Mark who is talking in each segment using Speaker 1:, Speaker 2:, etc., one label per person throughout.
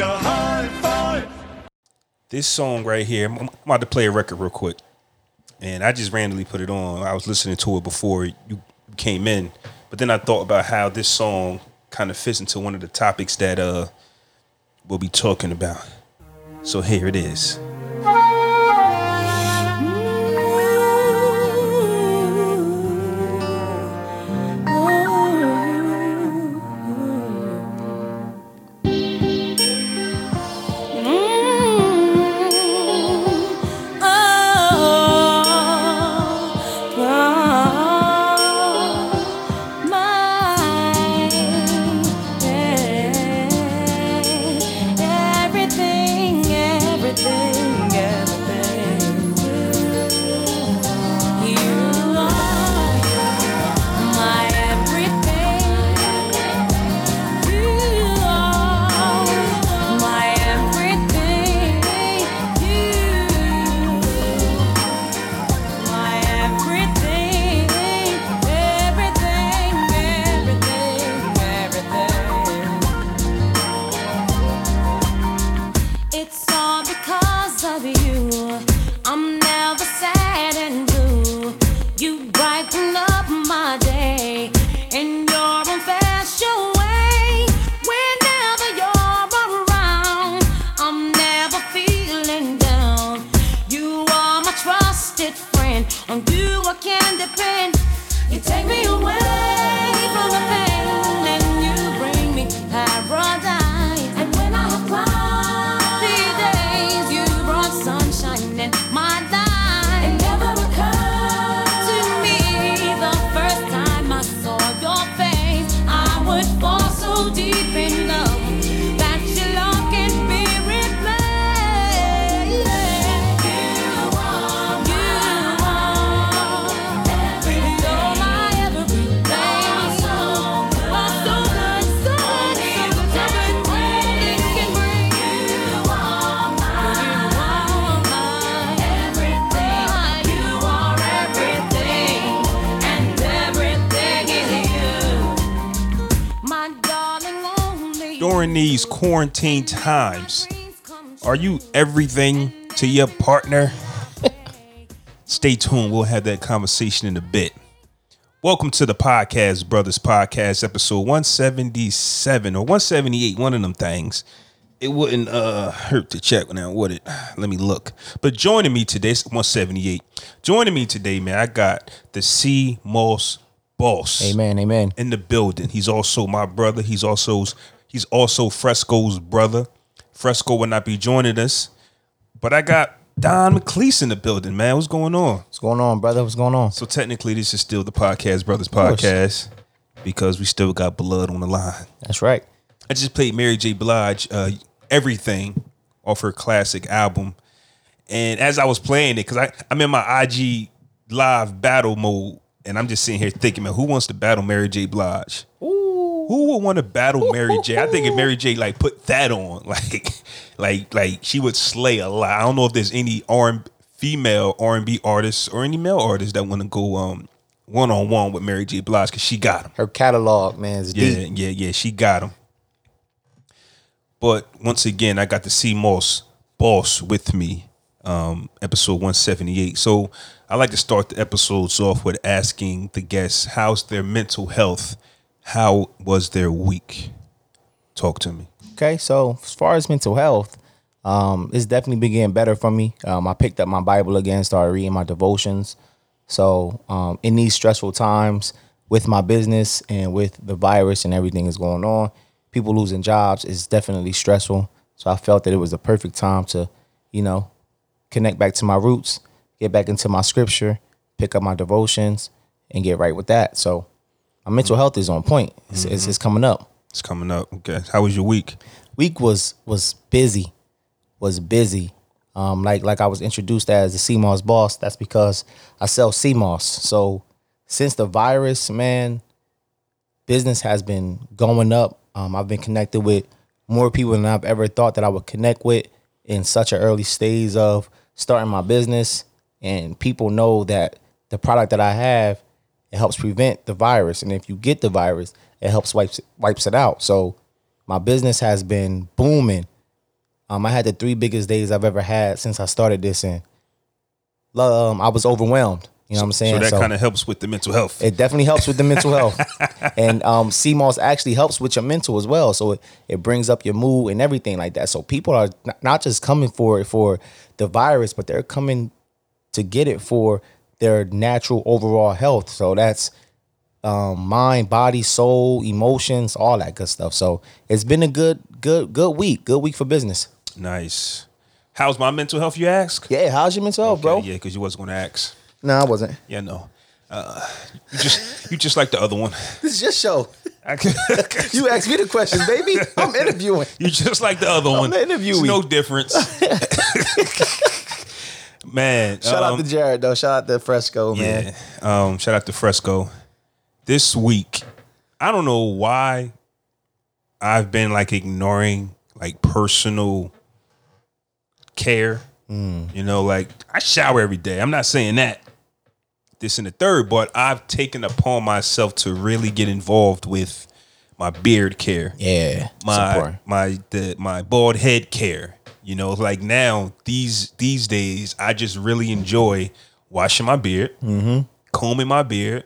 Speaker 1: a high five.
Speaker 2: This song right here, I'm I'm about to play a record real quick. And I just randomly put it on. I was listening to it before you came in. But then I thought about how this song kind of fits into one of the topics that uh we'll be talking about. So here it is. During these quarantine times, are you everything to your partner? Stay tuned. We'll have that conversation in a bit. Welcome to the Podcast Brothers Podcast, episode 177 or 178, one of them things. It wouldn't uh hurt to check now, would it? Let me look. But joining me today, it's 178. Joining me today, man, I got the Sea Moss boss
Speaker 3: Amen, amen.
Speaker 2: in the building. He's also my brother. He's also he's also Fresco's brother. Fresco will not be joining us, but I got Don McCleese in the building. Man, what's going on?
Speaker 3: What's going on, brother? What's going on?
Speaker 2: So technically, this is still the Podcast Brothers podcast because we still got blood on the line.
Speaker 3: That's right.
Speaker 2: I just played Mary J. Blige, uh, everything off her classic album, and as I was playing it, because I I'm in my IG live battle mode, and I'm just sitting here thinking, man, who wants to battle Mary J. Blige? Who would want to battle Mary J? I think if Mary J. like put that on, like, like, like she would slay a lot. I don't know if there's any R female R and B artists or any male artists that want to go um one on one with Mary J. Blige because she got him.
Speaker 3: Her catalog, man, is
Speaker 2: Yeah,
Speaker 3: deep.
Speaker 2: yeah, yeah. She got him. But once again, I got the sea moss boss with me, um, episode 178. So I like to start the episodes off with asking the guests, how's their mental health? How was their week? Talk to me.
Speaker 3: Okay, so as far as mental health, um, it's definitely been getting better for me. Um, I picked up my Bible again, started reading my devotions. So um, in these stressful times with my business and with the virus and everything is going on, people losing jobs is definitely stressful. So I felt that it was the perfect time to, you know, connect back to my roots, get back into my scripture, pick up my devotions, and get right with that. So my mental health is on point. It's, it's, it's coming up
Speaker 2: It's coming up. Okay. How was your week?
Speaker 3: week was was busy was busy um like like i was introduced as the sea moss boss that's because i sell sea moss so since the virus man business has been going up um i've been connected with more people than i've ever thought that i would connect with in such an early stage of starting my business and people know that the product that i have it helps prevent the virus and if you get the virus it helps wipes wipes it out so my business has been booming Um, I had the three biggest days I've ever had since I started this, and um, I was overwhelmed. You know what I'm saying?
Speaker 4: So that kind of helps with the mental health.
Speaker 3: It definitely helps with the mental health. And um sea moss actually helps with your mental as well. So it, it brings up your mood and everything like that. So people are not just coming for it for the virus, but they're coming to get it for their natural overall health. So that's um mind, body, soul, emotions, all that good stuff. So it's been a good, good, good week. Good week for business.
Speaker 4: nice. How's my mental health? You ask,
Speaker 3: Yeah, how's your mental health, bro?
Speaker 4: Yeah, because you wasn't going to ask.
Speaker 3: No, I wasn't.
Speaker 4: Yeah, no. Uh, you just you just like the other one.
Speaker 3: This is your show. You ask me the questions, baby. I'm interviewing.
Speaker 4: You just like the other one.
Speaker 3: interviewee.
Speaker 4: There's no difference. Man,
Speaker 3: Shout
Speaker 4: um,
Speaker 3: out to Jared though. Shout out to Fresco, man.
Speaker 4: yeah. Um, shout out to Fresco. This week, I don't know why I've been like ignoring like personal care.
Speaker 3: Mm.
Speaker 4: You know, like I shower every day. I'm not saying that. This in the third, but I've taken upon myself to really get involved with my beard care
Speaker 3: Yeah.
Speaker 4: my my the my bald head care. You know, like now these these days, I just really enjoy washing my beard,
Speaker 3: Mm-hmm.
Speaker 4: combing my beard,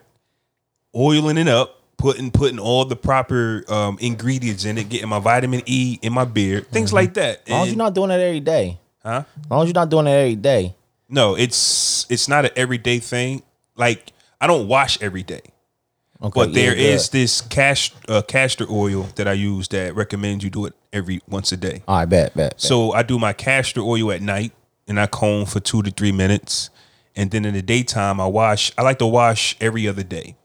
Speaker 4: oiling it up, putting putting all the proper um, ingredients in it, getting my vitamin E in my beard, things like that.
Speaker 3: As long as you're not doing it every day.
Speaker 4: huh?
Speaker 3: As long as you're not doing that every day.
Speaker 4: No, it's it's not an everyday thing. Like I don't wash every day.
Speaker 3: Okay.
Speaker 4: But there
Speaker 3: yeah,
Speaker 4: is this cast, uh, castor oil that I use that recommends you do it every once a day.
Speaker 3: I bet, bet. bet.
Speaker 4: So I do my castor oil at night and I comb for two to three minutes. And then in the daytime, I wash. I like to wash every other day.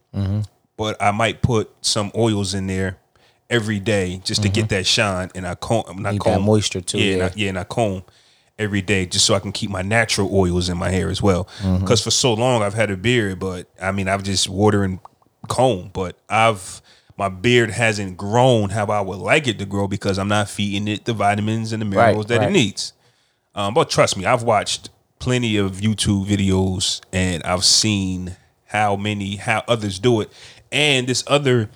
Speaker 4: But I might put some oils in there every day just to get that shine. And I comb. And I comb
Speaker 3: moisture too,
Speaker 4: Yeah, And
Speaker 3: yeah.
Speaker 4: I, yeah, and I comb every day just so I can keep my natural oils in my hair as well.
Speaker 3: Mm-hmm.
Speaker 4: Because for so long I've had a beard, but I mean I've just water and comb. But I've my beard hasn't grown how I would like it to grow because I'm not feeding it the vitamins and the minerals that
Speaker 3: right.
Speaker 4: it needs. Um, but trust me, I've watched plenty of YouTube videos and I've seen how many how others do it. And this other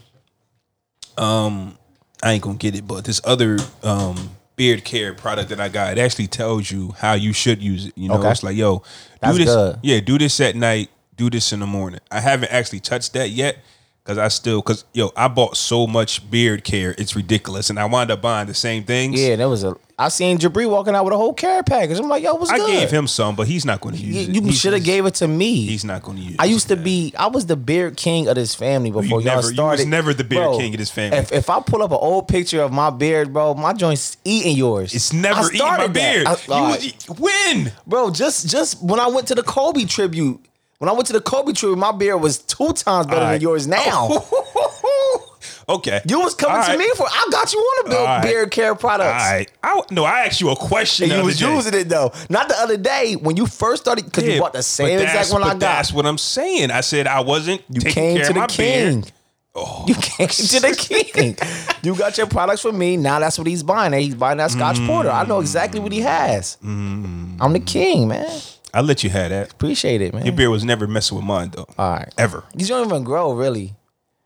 Speaker 4: um I ain't gonna get it, but this other um beard care product that I got, it actually tells you how you should use it. You know,
Speaker 3: Okay.
Speaker 4: it's like, yo, do
Speaker 3: That's
Speaker 4: this.
Speaker 3: good.
Speaker 4: Yeah, do this at night, do this in the morning. I haven't actually touched that yet. Cause I still, cause yo, I bought so much beard care, it's ridiculous, and I wound up buying the same things.
Speaker 3: yeah, that was a. I seen Jabri walking out with a whole care package. I'm like, yo, what's
Speaker 4: I
Speaker 3: good?
Speaker 4: gave him some, but he's not going to use
Speaker 3: You,
Speaker 4: it.
Speaker 3: you should have gave it to me.
Speaker 4: He's not going to use.
Speaker 3: I used to
Speaker 4: it.
Speaker 3: be. I was the beard king of this family before
Speaker 4: You
Speaker 3: y'all
Speaker 4: never- you was never the beard
Speaker 3: Bro,
Speaker 4: king of this family.
Speaker 3: If, if I pull up an old picture of my beard, bro, my joint's eating yours.
Speaker 4: It's never eating my
Speaker 3: started
Speaker 4: beard.
Speaker 3: I-
Speaker 4: You
Speaker 3: all
Speaker 4: was-
Speaker 3: right.
Speaker 4: when?
Speaker 3: bro. Just just when I went to the Kobe tribute, when I went to the Kobe tribute, my beard was two times better
Speaker 4: All
Speaker 3: than
Speaker 4: right.
Speaker 3: yours now.
Speaker 4: okay.
Speaker 3: You was coming
Speaker 4: All
Speaker 3: to
Speaker 4: right.
Speaker 3: me for. I got you on a build
Speaker 4: All right.
Speaker 3: beard care
Speaker 4: All
Speaker 3: products.
Speaker 4: right. I, no, I asked you a question.
Speaker 3: And
Speaker 4: the
Speaker 3: you
Speaker 4: other
Speaker 3: was
Speaker 4: day.
Speaker 3: using it though. Not the other day when you first started because
Speaker 4: Yeah,
Speaker 3: you bought the
Speaker 4: but
Speaker 3: same
Speaker 4: that's-
Speaker 3: exact one I
Speaker 4: but
Speaker 3: got.
Speaker 4: That's what I'm saying. I said I wasn't
Speaker 3: You
Speaker 4: taking
Speaker 3: came
Speaker 4: care
Speaker 3: to
Speaker 4: of
Speaker 3: the
Speaker 4: my
Speaker 3: king.
Speaker 4: beard. Oh.
Speaker 3: You came to the king. you got your products from me. Now that's what he's buying. He's buying that Scotch Porter. I know exactly what he has.
Speaker 4: Mm.
Speaker 3: I'm the king, man.
Speaker 4: I let you have that.
Speaker 3: Appreciate it, man.
Speaker 4: Your beard was never messing with mine though.
Speaker 3: All right.
Speaker 4: Ever.
Speaker 3: You don't even grow, really.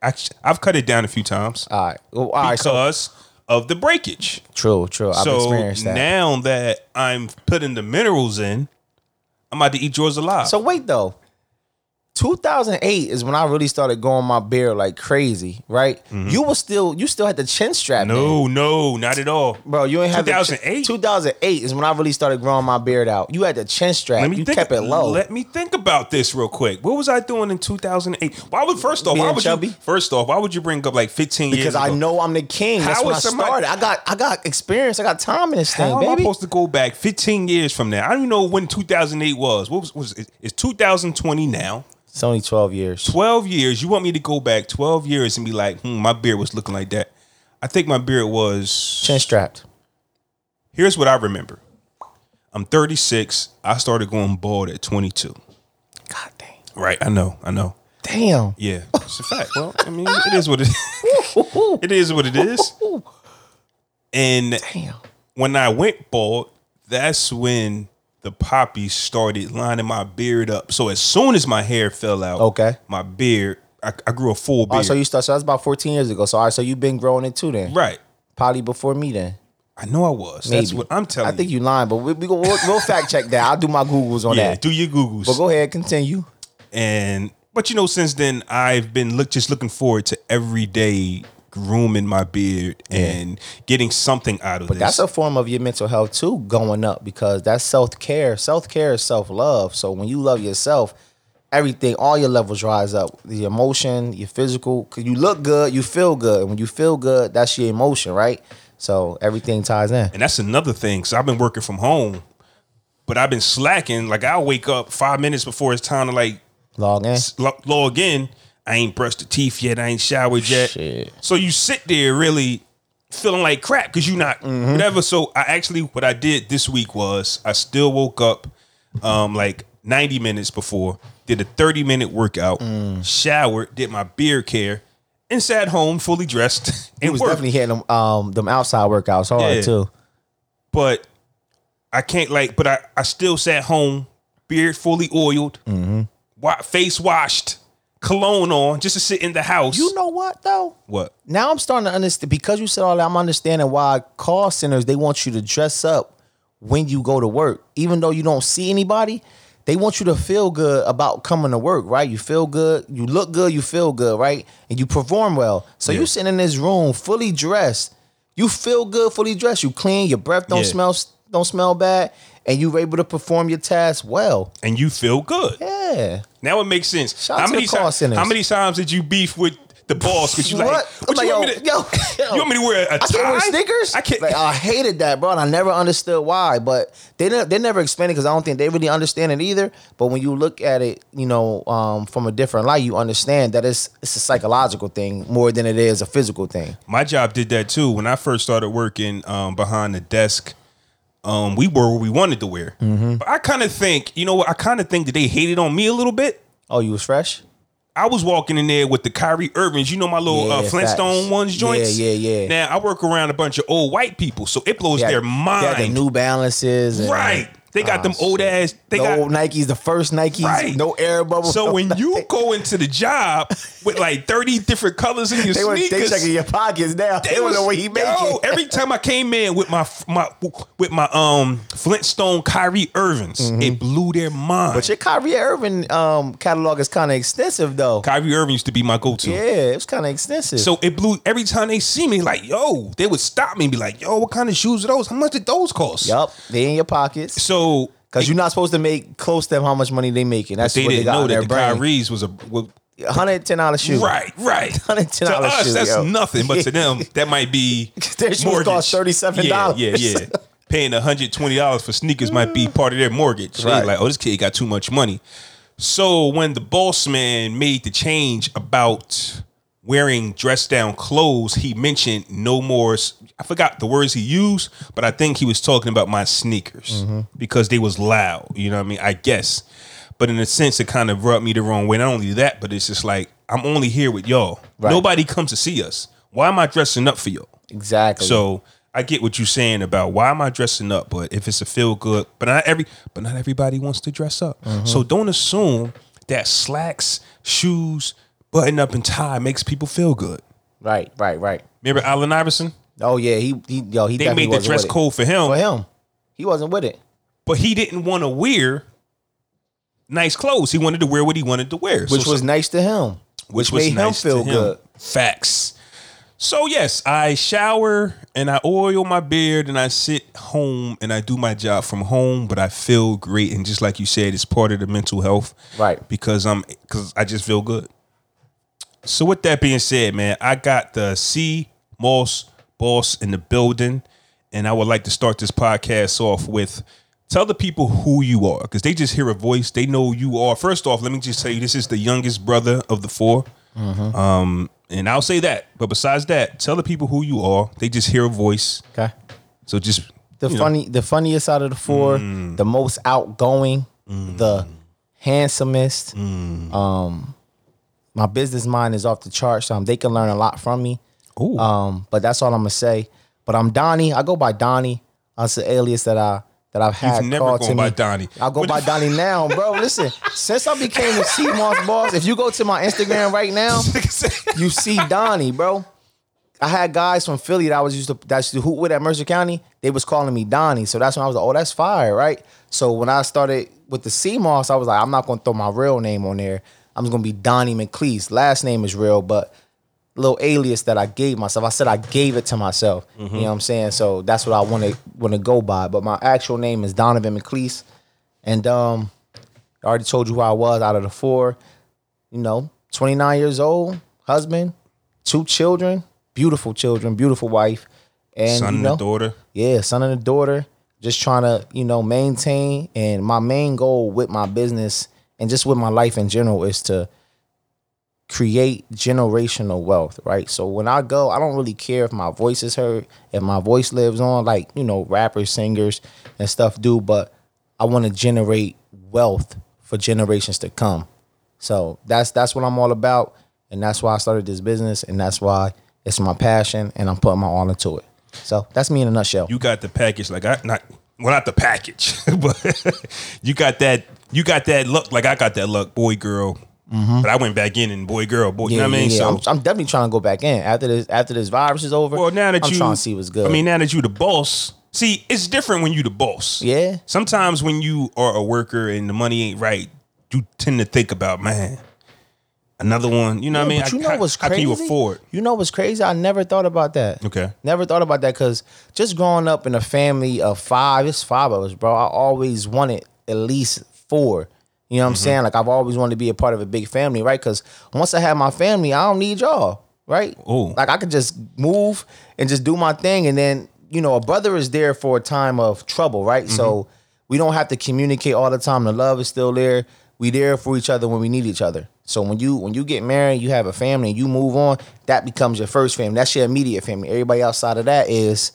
Speaker 4: Actually, I've cut it down a few times
Speaker 3: All right. Well, all right. So,
Speaker 4: because of the breakage.
Speaker 3: true, true. I've
Speaker 4: so
Speaker 3: experienced that.
Speaker 4: now that I'm putting the minerals in, I'm about to eat yours alive.
Speaker 3: so wait though. 2008 is when I really started growing my beard like crazy, right? You was still, you still had the chin strap.
Speaker 4: Mm-hmm. no, no, not at all.
Speaker 3: Bro, you ain't have
Speaker 4: 2008?
Speaker 3: 2008 is when I really started growing my beard out. You had the chin strap.
Speaker 4: Let me
Speaker 3: you
Speaker 4: think,
Speaker 3: kept it low.
Speaker 4: Let me think about this real quick. What was I doing in 2008? Why would first off? Why
Speaker 3: Being
Speaker 4: would
Speaker 3: chubby?
Speaker 4: you? First off, why would you bring up like 15 years?
Speaker 3: because I
Speaker 4: ago?
Speaker 3: know I'm the king. That's
Speaker 4: How
Speaker 3: when I
Speaker 4: somebody-
Speaker 3: started. I got I got experience. I got time in this
Speaker 4: How
Speaker 3: thing,
Speaker 4: am I supposed to go back 15 years from now? I don't even know when 2008 was. What was, was? It's 2020 now.
Speaker 3: It's only 12 years.
Speaker 4: 12 years. You want me to go back 12 years and be like, hmm, my beard was looking like that. I think my beard was.
Speaker 3: Chin strapped.
Speaker 4: Here's what I remember. I'm 36. I started going bald at 22.
Speaker 3: God dang.
Speaker 4: Right. I know. I know.
Speaker 3: Damn.
Speaker 4: Yeah, it's a fact. Well, I mean, it is what it it is what it is. And
Speaker 3: Damn.
Speaker 4: when I went bald, that's when the poppies started lining my beard up. So as soon as my hair fell out,
Speaker 3: Okay.
Speaker 4: my beard, I, I grew a full
Speaker 3: oh,
Speaker 4: beard.
Speaker 3: right, so you start. So that's about 14 years ago. So all right, so you've been growing it too then.
Speaker 4: right.
Speaker 3: Probably before me then.
Speaker 4: I know I was. That's what I'm telling
Speaker 3: I think
Speaker 4: you.
Speaker 3: lying, but we, we go, we'll, we'll fact check that. I'll do my googles on
Speaker 4: Yeah,
Speaker 3: that.
Speaker 4: do your Googles.
Speaker 3: But go ahead, continue.
Speaker 4: and but you know, since then I've been look just looking forward to every day grooming my beard and getting something out of
Speaker 3: But
Speaker 4: this.
Speaker 3: that's a form of your mental health too, going up because that's self care. Self care is self love. So when you love yourself, everything, all your levels rise up. The emotion, your physical. Cause you look good, you feel good. When you feel good, that's your emotion, right? So everything ties in.
Speaker 4: and that's another thing. So I've been working from home, but I've been slacking. Like I'll wake up five minutes before it's time to like
Speaker 3: Log in.
Speaker 4: lo- log in. I ain't brushed the teeth yet. I ain't showered yet.
Speaker 3: Shit.
Speaker 4: So you sit there really feeling like crap because you're not
Speaker 3: Mm-hmm.
Speaker 4: whatever. So I actually what I did this week was I still woke up um like 90 minutes before, did a 30 minute workout,
Speaker 3: Mm.
Speaker 4: showered, did my beard care, and sat home fully dressed
Speaker 3: He
Speaker 4: and
Speaker 3: was
Speaker 4: worked.
Speaker 3: definitely hitting them um them outside workouts hard
Speaker 4: Yeah.
Speaker 3: too.
Speaker 4: But I can't like, but I, I still sat home, beard fully oiled,
Speaker 3: Mm-hmm.
Speaker 4: wa- face washed, cologne on, just to sit in the house.
Speaker 3: You know what though?
Speaker 4: what?
Speaker 3: now I'm starting to understand because you said all that. I'm understanding why call centers they want you to dress up when you go to work, even though you don't see anybody. They want you to feel good about coming to work, right? You feel good, you look good, you feel good, right? And you perform well. So
Speaker 4: Yeah.
Speaker 3: you sitting in this room fully dressed. You feel good, fully dressed. You clean. Your breath don't
Speaker 4: Yeah.
Speaker 3: smell don't smell bad, and you were able to perform your task well.
Speaker 4: And you feel good.
Speaker 3: Yeah.
Speaker 4: Now it makes sense.
Speaker 3: Shout out
Speaker 4: how many times? How many times did you beef with the boss? Because you like,
Speaker 3: What?
Speaker 4: what
Speaker 3: I'm
Speaker 4: you
Speaker 3: like,
Speaker 4: want me to?
Speaker 3: yo, yo.
Speaker 4: You want me to wear a
Speaker 3: I can't wear sneakers.
Speaker 4: I can't.
Speaker 3: Like, I hated that, bro, and I never understood why. But they ne- they never explained it because I don't think they really understand it either. But when you look at it, you know, um, from a different light, you understand that it's it's a psychological thing more than it is a physical thing.
Speaker 4: My job did that too. When I first started working um, behind the desk, um, we wore what we wanted to wear.
Speaker 3: Mm-hmm.
Speaker 4: But I kind of think, you know what? I kind of think that they hated on me a little bit.
Speaker 3: Oh, you was fresh.
Speaker 4: I was walking in there with the Kyrie Irvings, you know my little uh, Flintstone
Speaker 3: facts.
Speaker 4: ones joints.
Speaker 3: Yeah, yeah, yeah.
Speaker 4: Now I work around a bunch of old white people, so it blows
Speaker 3: had-
Speaker 4: their mind.
Speaker 3: the New Balances, and,
Speaker 4: right? They got
Speaker 3: Ah,
Speaker 4: them old ass. They
Speaker 3: the
Speaker 4: got
Speaker 3: old Nikes, the first Nikes,
Speaker 4: Right.
Speaker 3: no air bubble.
Speaker 4: So
Speaker 3: no
Speaker 4: when you go into the job with like 30 different colors in your
Speaker 3: they were they
Speaker 4: sneakers,
Speaker 3: checking your pockets now. They, don't
Speaker 4: was-
Speaker 3: know what he making.
Speaker 4: yo, every time I came in with my my with my um Flintstone Kyrie Irvings, it blew their mind.
Speaker 3: Mm-hmm. But your Kyrie Irving um, catalog is kind of extensive, though.
Speaker 4: Kyrie Irving used to be my go-to.
Speaker 3: Yeah, it was kind of extensive.
Speaker 4: So it blew every time they see me, like, yo, they would stop me and be like, yo, what kind of shoes are those? How much did those cost?
Speaker 3: yup, they in your pockets
Speaker 4: So
Speaker 3: because you're not supposed to make close to how much money they making. That's
Speaker 4: they
Speaker 3: what they
Speaker 4: didn't
Speaker 3: got
Speaker 4: know that the
Speaker 3: brain.
Speaker 4: Kyrie's was a was,
Speaker 3: Hundred ten dollar shoe.
Speaker 4: right, right.
Speaker 3: $110
Speaker 4: to us,
Speaker 3: shoe,
Speaker 4: that's
Speaker 3: yo.
Speaker 4: nothing, but to them, that might be
Speaker 3: Their shoes
Speaker 4: mortgage.
Speaker 3: cost $37.
Speaker 4: Yeah, yeah, yeah. Paying hundred twenty dollars for sneakers might be part of their mortgage. They
Speaker 3: Right.
Speaker 4: like, oh, this kid got too much money. So when the boss man made the change about wearing dress down clothes, he mentioned no more. I forgot the words he used, but I think he was talking about my sneakers
Speaker 3: Mm-hmm.
Speaker 4: because they was loud. You know what I mean? I guess. But in a sense, it kind of rubbed me the wrong way. Not only that, but it's just like I'm only here with y'all.
Speaker 3: Right.
Speaker 4: Nobody comes to see us. Why am I dressing up for y'all?
Speaker 3: Exactly.
Speaker 4: So I get what you're saying about why am I dressing up, but if it's a feel good, but not every, but not everybody wants to dress up.
Speaker 3: Mm-hmm.
Speaker 4: So don't assume that slacks, shoes, button up and tie makes people feel good.
Speaker 3: right, right, right.
Speaker 4: Remember Allen Iverson?
Speaker 3: Oh yeah, he he yo he
Speaker 4: They made the dress code for him,
Speaker 3: for him. He wasn't with it,
Speaker 4: but he didn't want to wear nice clothes. He wanted to wear what he wanted to wear,
Speaker 3: which
Speaker 4: So-
Speaker 3: was nice to him, which,
Speaker 4: was
Speaker 3: made
Speaker 4: nice
Speaker 3: him
Speaker 4: to
Speaker 3: feel good.
Speaker 4: Facts. So yes, I shower and I oil my beard and I sit home and I do my job from home, but I feel great and just like you said, it's part of the mental health,
Speaker 3: Right.
Speaker 4: Because I'm because I just feel good. So with that being said, man, I got the sea moss boss in the building, and I would like to start this podcast off with tell the people who you are because they just hear a voice, they know you are. First off, let me just tell you, this is the youngest brother of the 4 Um, and I'll say that. But besides that, tell the people who you are. They just hear a voice.
Speaker 3: Okay.
Speaker 4: So just
Speaker 3: The
Speaker 4: you know,
Speaker 3: funny, the funniest out of the four,
Speaker 4: Mm.
Speaker 3: the most outgoing, the handsomest.
Speaker 4: Mm.
Speaker 3: Um, my business mind is off the charts. Um, they can learn a lot from me.
Speaker 4: Ooh.
Speaker 3: Um, but that's all I'm gonna say. But I'm Donnie. I go by Donnie. That's the alias that I that I've had
Speaker 4: never
Speaker 3: called
Speaker 4: gone
Speaker 3: to
Speaker 4: by
Speaker 3: me.
Speaker 4: Donnie.
Speaker 3: I go
Speaker 4: What
Speaker 3: by Donnie now, bro. Listen, since I became the Sea Moss boss, if you go to my Instagram right now, you see Donnie, bro. I had guys from Philly that I was used to that's who with at Mercer County. They was calling me Donnie, so that's when I was like, oh, that's fire, right? So when I started with the sea moss, I was like, I'm not gonna throw my real name on there. I'm just gonna be Donnie McCleese. Last name is real, but little alias that I gave myself. I said I gave it to myself. You know what I'm saying? So that's what I want to want to go by. But my actual name is Donovan McCleese, and um, I already told you who I was out of the four. You know, 29 years old, husband, two children, beautiful children, beautiful wife, and
Speaker 4: Son
Speaker 3: you
Speaker 4: and
Speaker 3: know,
Speaker 4: a daughter.
Speaker 3: yeah, son and a daughter. Just trying to, you know, maintain. And my main goal with my business and just with my life in general is to create generational wealth, right? So when I go, I don't really care if my voice is heard, if my voice lives on, like, you know, rappers, singers, and stuff do, but I want to generate wealth for generations to come. So that's that's what I'm all about. And that's why I started this business, and that's why it's my passion, and I'm putting my all into it. So that's me in a nutshell.
Speaker 4: You got the package like I not well not the package, but you got that you got that look like I got that look, boy girl. Mm-hmm. But I went back in and boy girl, boy. you know what I mean? So
Speaker 3: I'm, I'm definitely trying to go back in after this. After this virus is over.
Speaker 4: well now that
Speaker 3: I'm
Speaker 4: you
Speaker 3: trying to see what's good.
Speaker 4: I mean, now that you the boss. See, it's different when you the boss.
Speaker 3: Yeah.
Speaker 4: Sometimes when you are a worker and the money ain't right, you tend to think about, man, another one. You know what I mean?
Speaker 3: But you
Speaker 4: How-
Speaker 3: know what's
Speaker 4: how
Speaker 3: crazy?
Speaker 4: can you afford?
Speaker 3: You know what's crazy? I never thought about that.
Speaker 4: Okay.
Speaker 3: Never thought about that because just growing up in a family of five, it's five of us, bro. I always wanted at least four. You know what I'm
Speaker 4: Mm-hmm.
Speaker 3: saying? Like I've always wanted to be a part of a big family, right? Because once I have my family, I don't need y'all, right?
Speaker 4: Ooh.
Speaker 3: Like I could just move and just do my thing, and then you know a brother is there for a time of trouble, right? So
Speaker 4: Mm-hmm.
Speaker 3: we don't have to communicate all the time. The love is still there. We there for each other when we need each other. So when you when you get married, you have a family, and you move on, that becomes your first family. That's your immediate family. Everybody outside of that is,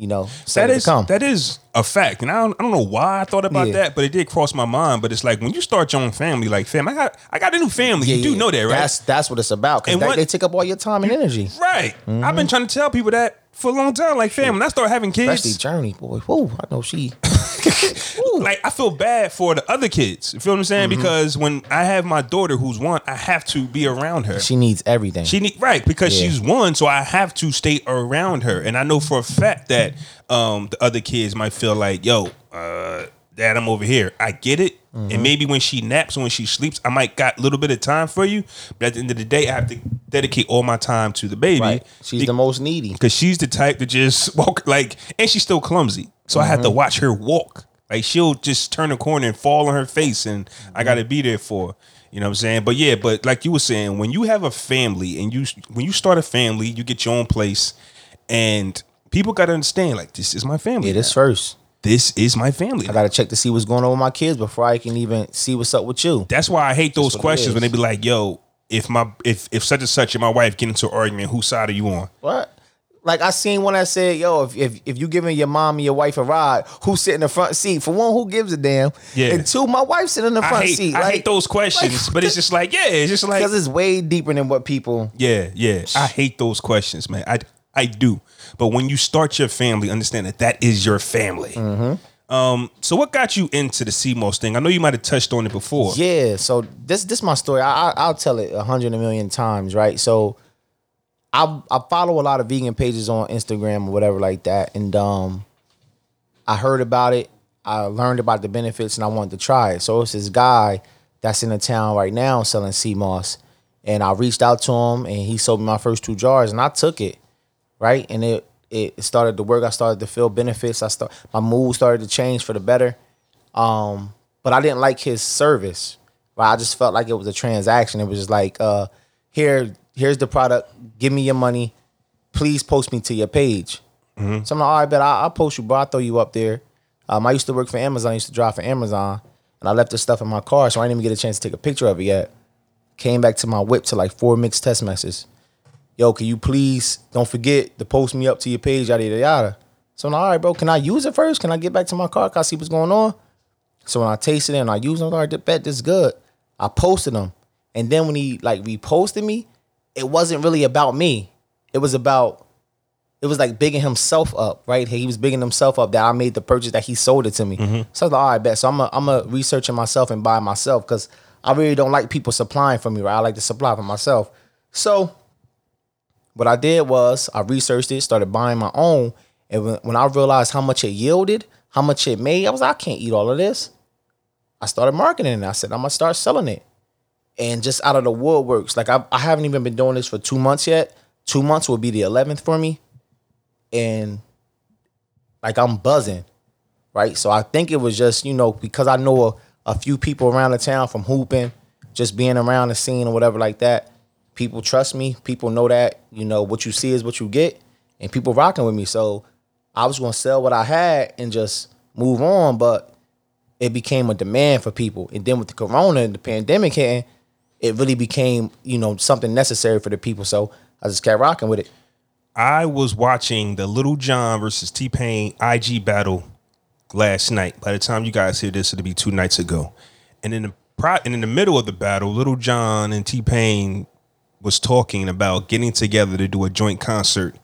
Speaker 3: you know,
Speaker 4: That is that is a fact, and I don't, I don't know why I thought about
Speaker 3: Yeah.
Speaker 4: that, but it did cross my mind. But it's like when you start your own family, like fam, I got I got a new family.
Speaker 3: Yeah,
Speaker 4: you do
Speaker 3: yeah.
Speaker 4: know that, right?
Speaker 3: That's that's what it's about.
Speaker 4: And what-
Speaker 3: they take up all your time and energy.
Speaker 4: right. I've been mm-hmm. trying to tell people that for a long time. Like fam, when I start having
Speaker 3: Especially
Speaker 4: kids,
Speaker 3: Journey, boy. Whoa, I know she.
Speaker 4: like I feel bad for the other kids. You feel what I'm saying?
Speaker 3: Mm-hmm.
Speaker 4: Because when I have my daughter who's one, I have to be around her.
Speaker 3: She needs everything.
Speaker 4: She need right because
Speaker 3: Yeah.
Speaker 4: she's one, so I have to stay around her. And I know for a fact that um, the other kids might feel like, "Yo, uh, Dad, I'm over here." I get it,
Speaker 3: Mm-hmm.
Speaker 4: and maybe when she naps or when she sleeps, I might got a little bit of time for you. But at the end of the day, I have to dedicate all my time to the baby.
Speaker 3: right. She's the most needy.
Speaker 4: because she's the type to just walk like, and she's still clumsy, so I have
Speaker 3: Mm-hmm.
Speaker 4: to watch her walk. Like she'll just turn a corner and fall on her face, and I got to be there for. her. You know what I'm saying? But yeah, but like you were saying, when you have a family and you when you start a family, you get your own place, and people got to understand like this is my family.
Speaker 3: This
Speaker 4: now.
Speaker 3: first.
Speaker 4: This is my family.
Speaker 3: I gotta check to see what's going on with my kids before I can even see what's up with you.
Speaker 4: That's why I hate those questions when they be like, "Yo, if my if if such and such and my wife get into an argument, whose side are you on?"
Speaker 3: What? Like I seen one that said, "Yo, if if, if you giving your mom and your wife a ride, who's sitting in the front seat? For one, who gives a damn?
Speaker 4: Yeah.
Speaker 3: And two, my wife's sitting in the
Speaker 4: I
Speaker 3: front
Speaker 4: hate
Speaker 3: seat.
Speaker 4: I
Speaker 3: like,
Speaker 4: hate those questions,
Speaker 3: like,
Speaker 4: but it's just like yeah, it's just like
Speaker 3: because it's way deeper than what people.
Speaker 4: Yeah, yeah. I hate those questions, man. I I do. But when you start your family, understand that that is your family. Um. So what got you into the sea moss thing? I know you might have touched on it before.
Speaker 3: Yeah. So this this my story. I, I I'll tell it a hundred a million times, right? So I I follow a lot of vegan pages on Instagram or whatever like that, and um, I heard about it. I learned about the benefits, and I wanted to try it. So it's this guy that's in the town right now selling sea moss, and I reached out to him, and he sold me my first two jars, and I took it, right, and it it started to work. I started to feel benefits. I start my mood started to change for the better. Um, but I didn't like his service. Right? I just felt like it was a transaction. It was just like, uh, here, here's the product. Give me your money. Please post me to your page. So I'm like, all right, bet I, I'll post you, bro. I'll throw you up there. Um, I used to work for Amazon. I used to drive for Amazon, and I left the stuff in my car, so I didn't even get a chance to take a picture of it yet. Came back to my whip to like four mixed test messages. Yo, can you please don't forget to post me up to your page, yada yada yada. So I'm like, all right, bro, can I use it first? Can I get back to my car? Can I see what's going on? So when I tasted it and I used it, I'm like, I bet this is good. I posted them. And then when he like reposted me, it wasn't really about me. It was about, it was like bigging himself up, right? He was bigging himself up that I made the purchase that he sold it to me. Mm-hmm. So I was like, all right, bet. So I'm a, I'm a researching myself and buy myself because I really don't like people supplying for me, right? I like to supply for myself. So what I did was I researched it, started buying my own, and when, when I realized how much it yielded, how much it made, I was like, I can't eat all of this. I started marketing it. I said I'm gonna start selling it, and just out of the woodworks, like I, I haven't even been doing this for two months yet. Two months will be the 11th for me, and like I'm buzzing, right? So I think it was just you know because I know a, a few people around the town from hooping, just being around the scene or whatever like that. People trust me. People know that you know what you see is what you get, and people rocking with me. So I was gonna sell what I had and just move on, but it became a demand for people. And then with the corona and the pandemic hitting, it really became, you know, something necessary for the people. So I just kept rocking with it.
Speaker 4: I was watching the Lil Jon versus T Pain IG battle last night. By the time you guys hear this, it'll be two nights ago. And in the pro- and in the middle of the battle, Lil Jon and T Pain was talking about getting together to do a joint concert.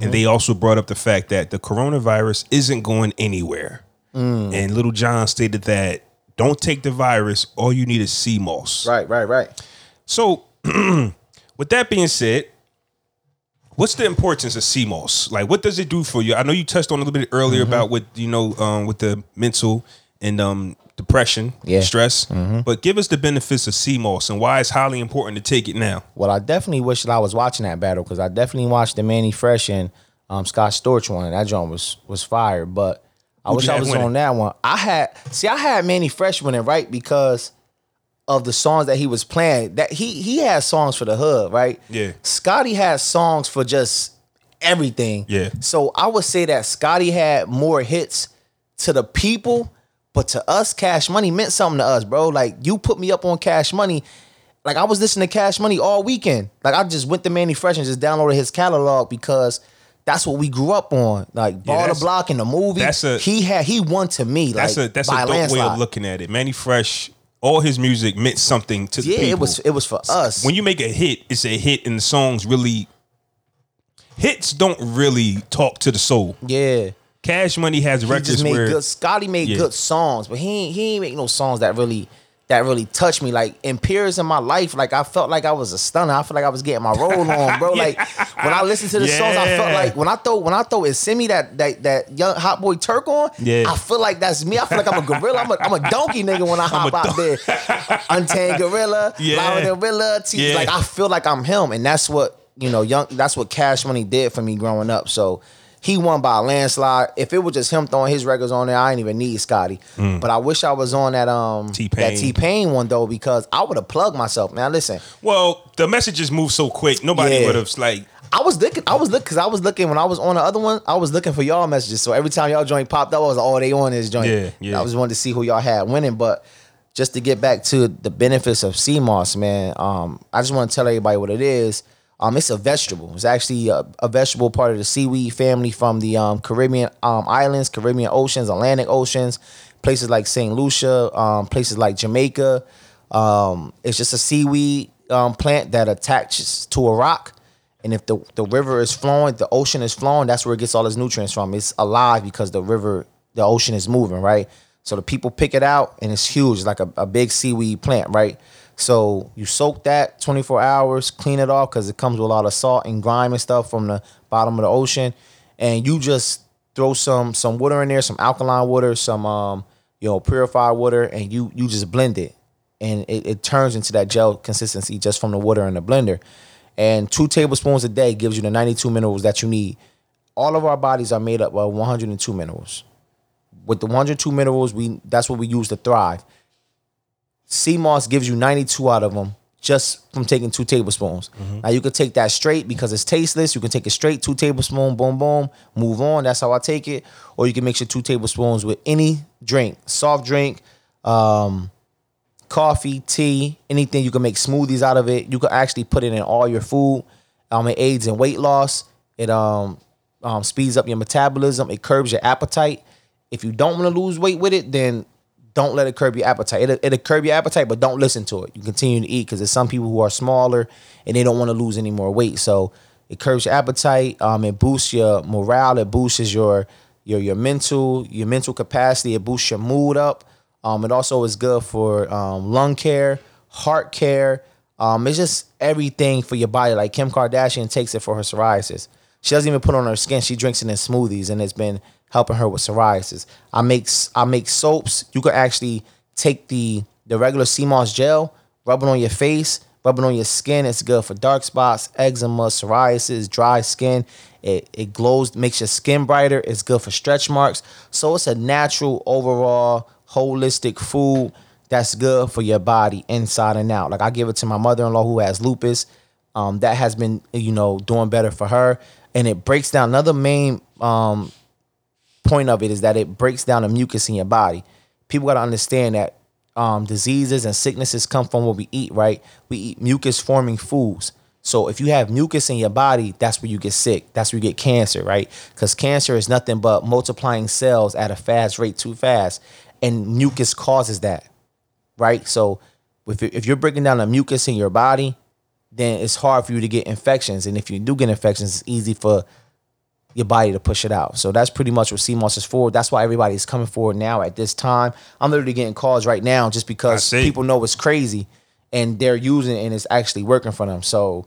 Speaker 4: And they also brought up the fact that the coronavirus isn't going anywhere. And Lil Jon stated that don't take the virus, all you need is sea moss.
Speaker 3: Right, right, right.
Speaker 4: So, with that being said, what's the importance of sea moss? Like, what does it do for you? I know you touched on a little bit earlier
Speaker 3: Mm-hmm.
Speaker 4: about what you know um, with the mental and um, depression,
Speaker 3: Yeah. Mm-hmm.
Speaker 4: stress. But give us the benefits of sea moss and why it's highly important to take it now.
Speaker 3: Well, I definitely wish that I was watching that battle because I definitely watched the Mannie Fresh and um, Scott Storch one. That joint was was fire, but I
Speaker 4: Who'd
Speaker 3: wish I was
Speaker 4: winning?
Speaker 3: on that one. I had see, I had Mannie Fresh winning right because of the songs that he was playing. That he he had songs for the hood, right?
Speaker 4: Yeah.
Speaker 3: Scotty had songs for just everything.
Speaker 4: Yeah.
Speaker 3: So I would say that Scotty had more hits to the people, but to us, Cash Money meant something to us, bro. Like you put me up on Cash Money. Like I was listening to Cash Money all weekend. Like I just went to Mannie Fresh and just downloaded his catalog because that's what we grew up on. Like Ball the Block in the movie.
Speaker 4: that's a-
Speaker 3: he had he won to me.
Speaker 4: That's
Speaker 3: like,
Speaker 4: a that's a dope way of looking at it. Mannie Fresh, all his music meant something to the
Speaker 3: Yeah,
Speaker 4: people.
Speaker 3: it was it was for us.
Speaker 4: when you make a hit, it's a hit, and the songs really hits don't really talk to the soul.
Speaker 3: yeah.
Speaker 4: Cash Money has
Speaker 3: He
Speaker 4: records
Speaker 3: just made
Speaker 4: where
Speaker 3: good. Scotty made
Speaker 4: Yeah.
Speaker 3: good songs, but he ain't, he ain't make no songs that really that really touched me. Like in periods in my life, like I felt like I was a stunner. I felt like I was getting my roll on, bro. Like when I listened to the songs, I felt like when I throw when I throw it send me that that that young hot boy Turk on.
Speaker 4: Yeah.
Speaker 3: I feel like that's me. I feel like I'm a gorilla. I'm a, I'm a donkey nigga when I hop out there. Untamed gorilla,
Speaker 4: Yeah.
Speaker 3: Lion gorilla. T-
Speaker 4: Yeah.
Speaker 3: Like I feel like I'm him, and that's what you know. Young. That's what Cash Money did for me growing up. So. He won by a landslide. If it was just him throwing his records on there, I ain't even need Scotty. But I wish I was on that um
Speaker 4: Mm. T-Pain.
Speaker 3: that T Pain one though because I would have plugged myself. Man, listen,
Speaker 4: Well, the messages move so quick. Nobody
Speaker 3: Yeah.
Speaker 4: would have like.
Speaker 3: I was looking, I was looking because I was looking when I was on the other one. I was looking for y'all messages. So every time y'all joint popped up, I was like, oh, they on this joint.
Speaker 4: Yeah, yeah.
Speaker 3: I was wanting to see who y'all had winning, but just to get back to the benefits of sea moss, man, um, I just want to tell everybody what it is. Um, it's a vegetable. It's actually a, a vegetable part of the seaweed family from the um, Caribbean um, islands, Caribbean oceans, Atlantic oceans, places like St. Lucia, um, places like Jamaica. Um, it's just a seaweed um, plant that attaches to a rock. And if the, the river is flowing, the ocean is flowing, that's where it gets all its nutrients from. It's alive because the river, the ocean is moving, right? So the people pick it out and it's huge, it's like a, a big seaweed plant, right? So you soak that 24 hours, clean it off because it comes with a lot of salt and grime and stuff from the bottom of the ocean. And you just throw some some water in there, some alkaline water, some um, you know, purified water, and you you just blend it. And it, it turns into that gel consistency just from the water in the blender. And two tablespoons a day gives you the 92 minerals that you need. All of our bodies are made up of 102 minerals. With the 102 minerals, we that's what we use to thrive. Sea moss gives you 92 out of them just from taking two tablespoons. Now you could take that straight because it's tasteless. You can take it straight, two tablespoons, boom, boom, move on. That's how I take it. Or you can mix your two tablespoons with any drink, soft drink, um, coffee, tea, anything. You can make smoothies out of it. You can actually put it in all your food. Um, it aids in weight loss. It um, um speeds up your metabolism. It curbs your appetite. If you don't want to lose weight with it, then don't let it curb your appetite. It'll, it'll curb your appetite, but don't listen to it. You continue to eat because there's some people who are smaller and they don't want to lose any more weight. So it curbs your appetite. Um, it boosts your morale. It boosts your your your mental your mental capacity. It boosts your mood up. Um, it also is good for um, lung care, heart care, Um, it's just everything for your body. Like Kim Kardashian takes it for her psoriasis. She doesn't even put on her skin. She drinks it in smoothies, and it's been helping her with psoriasis. I make I make soaps. You can actually take the the regular sea moss gel, rub it on your face, rub it on your skin. It's good for dark spots, eczema, psoriasis, dry skin. It it glows, makes your skin brighter. It's good for stretch marks. So it's a natural overall holistic food that's good for your body inside and out. Like I give it to my mother-in-law who has lupus. Um, that has been you know doing better for her, and it breaks down another main um, point of it is that it breaks down the mucus in your body. People got to understand that um, diseases and sicknesses come from what we eat, right? We eat mucus forming foods. So if you have mucus in your body, that's where you get sick. That's where you get cancer, right? Because cancer is nothing but multiplying cells at a fast rate, too fast. And mucus causes that, right? So if, if you're breaking down the mucus in your body, then it's hard for you to get infections. And if you do get infections, it's easy for your body to push it out. So that's pretty much what sea moss is for. That's why everybody's coming forward now at this time. I'm literally getting calls right now just because people know it's crazy and they're using it and it's actually working for them. So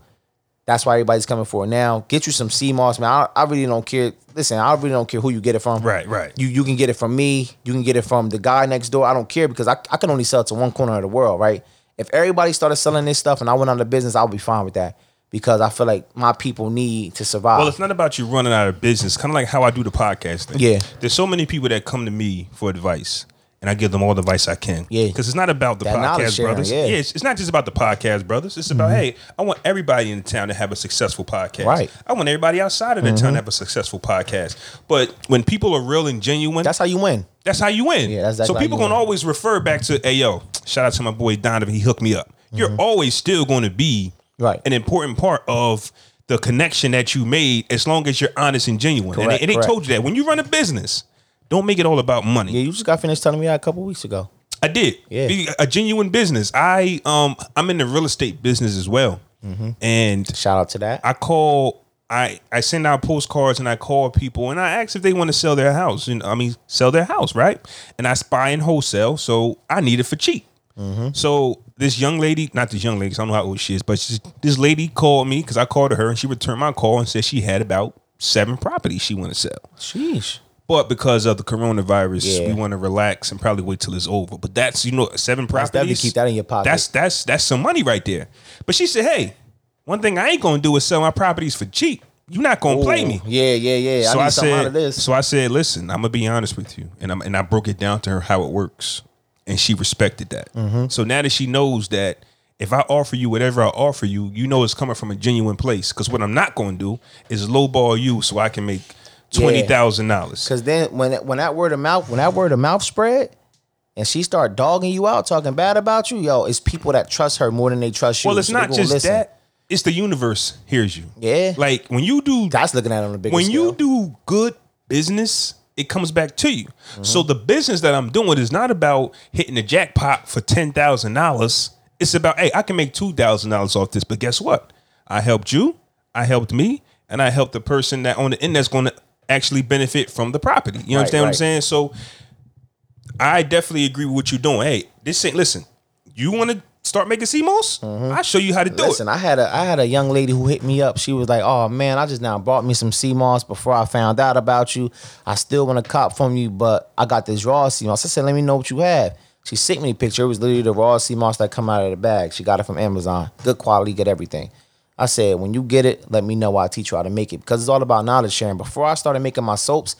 Speaker 3: that's why everybody's coming forward now. Get you some sea moss, man. I, I really don't care. Listen, I really don't care who you get it from.
Speaker 4: Right, right.
Speaker 3: You you can get it from me. You can get it from the guy next door. I don't care because I, I can only sell it to one corner of the world, right? If everybody started selling this stuff and I went out of business, I'll be fine with that because I feel like my people need to survive.
Speaker 4: Well, it's not about you running out of business. Kind of like how I do the podcast thing.
Speaker 3: Yeah.
Speaker 4: There's so many people that come to me for advice, and I give them all the advice I can.
Speaker 3: Yeah.
Speaker 4: Because it's not about the
Speaker 3: That
Speaker 4: podcast
Speaker 3: sharing,
Speaker 4: brothers.
Speaker 3: yeah. Mm-hmm.
Speaker 4: it's, it's not just about the podcast brothers. It's about hey, I want everybody in the town to have a successful podcast.
Speaker 3: Right. Mm-hmm.
Speaker 4: I want everybody outside of the town to have a successful podcast. But when people are real and genuine,
Speaker 3: that's how you win.
Speaker 4: that's how you win.
Speaker 3: Yeah, that's
Speaker 4: so people
Speaker 3: win.
Speaker 4: always refer back to, hey yo, shout out to my boy Donovan, he hooked me up. You're always still going to be
Speaker 3: Mm-hmm. Right.
Speaker 4: an important part of the connection that you made as long as you're honest and genuine. and they,
Speaker 3: Correct,
Speaker 4: and they
Speaker 3: correct.
Speaker 4: told you that when you run a business, don't make it all about money.
Speaker 3: Yeah, you just got finished telling me that a couple weeks ago.
Speaker 4: I did.
Speaker 3: Yeah.
Speaker 4: Be a genuine business. I um I'm in the real estate business as well.
Speaker 3: Mm-hmm.
Speaker 4: And
Speaker 3: Shout out to that.
Speaker 4: I call I I send out postcards and I call people and I ask if they want to sell their house. And I mean sell their house, right? And I spy in wholesale, so I need it for cheap. Mm-hmm. So this young lady, not this young lady, I don't know how old she is, but she's, this lady called me because I called her and she returned my call and said she had about seven properties she want to sell.
Speaker 3: Sheesh.
Speaker 4: But because of the coronavirus,
Speaker 3: Yeah.
Speaker 4: we want to relax and probably wait till it's over. But that's you know seven properties.
Speaker 3: definitely keep that in your pocket.
Speaker 4: That's that's that's some money right there. But she said, "Hey, one thing I ain't gonna do is sell my properties for cheap. You're not gonna play me."
Speaker 3: Yeah, yeah, yeah.
Speaker 4: So
Speaker 3: I
Speaker 4: I,
Speaker 3: need out of
Speaker 4: said,
Speaker 3: this.
Speaker 4: so I said, listen, I'm gonna be honest with you, and I'm and I broke it down to her how it works, and she respected that.
Speaker 3: Mm-hmm.
Speaker 4: So now that she knows that if I offer you whatever I offer you, you know it's coming from a genuine place. Because what I'm not gonna do is lowball you so I can make twenty thousand dollars.
Speaker 3: Cause then when when that word of mouth when that word of mouth spread, and she start dogging you out, talking bad about you, yo, it's people that trust her more than they trust you.
Speaker 4: Well, it's
Speaker 3: so
Speaker 4: not just
Speaker 3: listen.
Speaker 4: that. It's the universe hears you.
Speaker 3: Yeah.
Speaker 4: Like when you do
Speaker 3: That's looking at it on a bigger
Speaker 4: when you do good business, it comes back to you.
Speaker 3: Mm-hmm.
Speaker 4: So the business that I'm doing is not about hitting the jackpot for ten thousand dollars. It's about hey, I can make two thousand dollars off this. But guess what? I helped you, I helped me, and I helped the person that on the end that's going to actually benefit from the property. You understand what I'm saying? So I definitely agree with what you're doing. Hey, this ain't listen. You want to start making sea moss? I'll show you how to do
Speaker 3: Mm-hmm. Listen,
Speaker 4: it.
Speaker 3: I had a I had a young lady who hit me up. She was like, "Oh man, I just now bought me some sea moss before I found out about you. I still want to cop from you, but I got this raw sea moss." I said, "Let me know what you have." She sent me a picture. It was literally the raw sea moss that come out of the bag. She got it from Amazon. Good quality, good everything. I said, "When you get it, let me know. I'll teach you how to make it because it's all about knowledge sharing." Before I started making my soaps,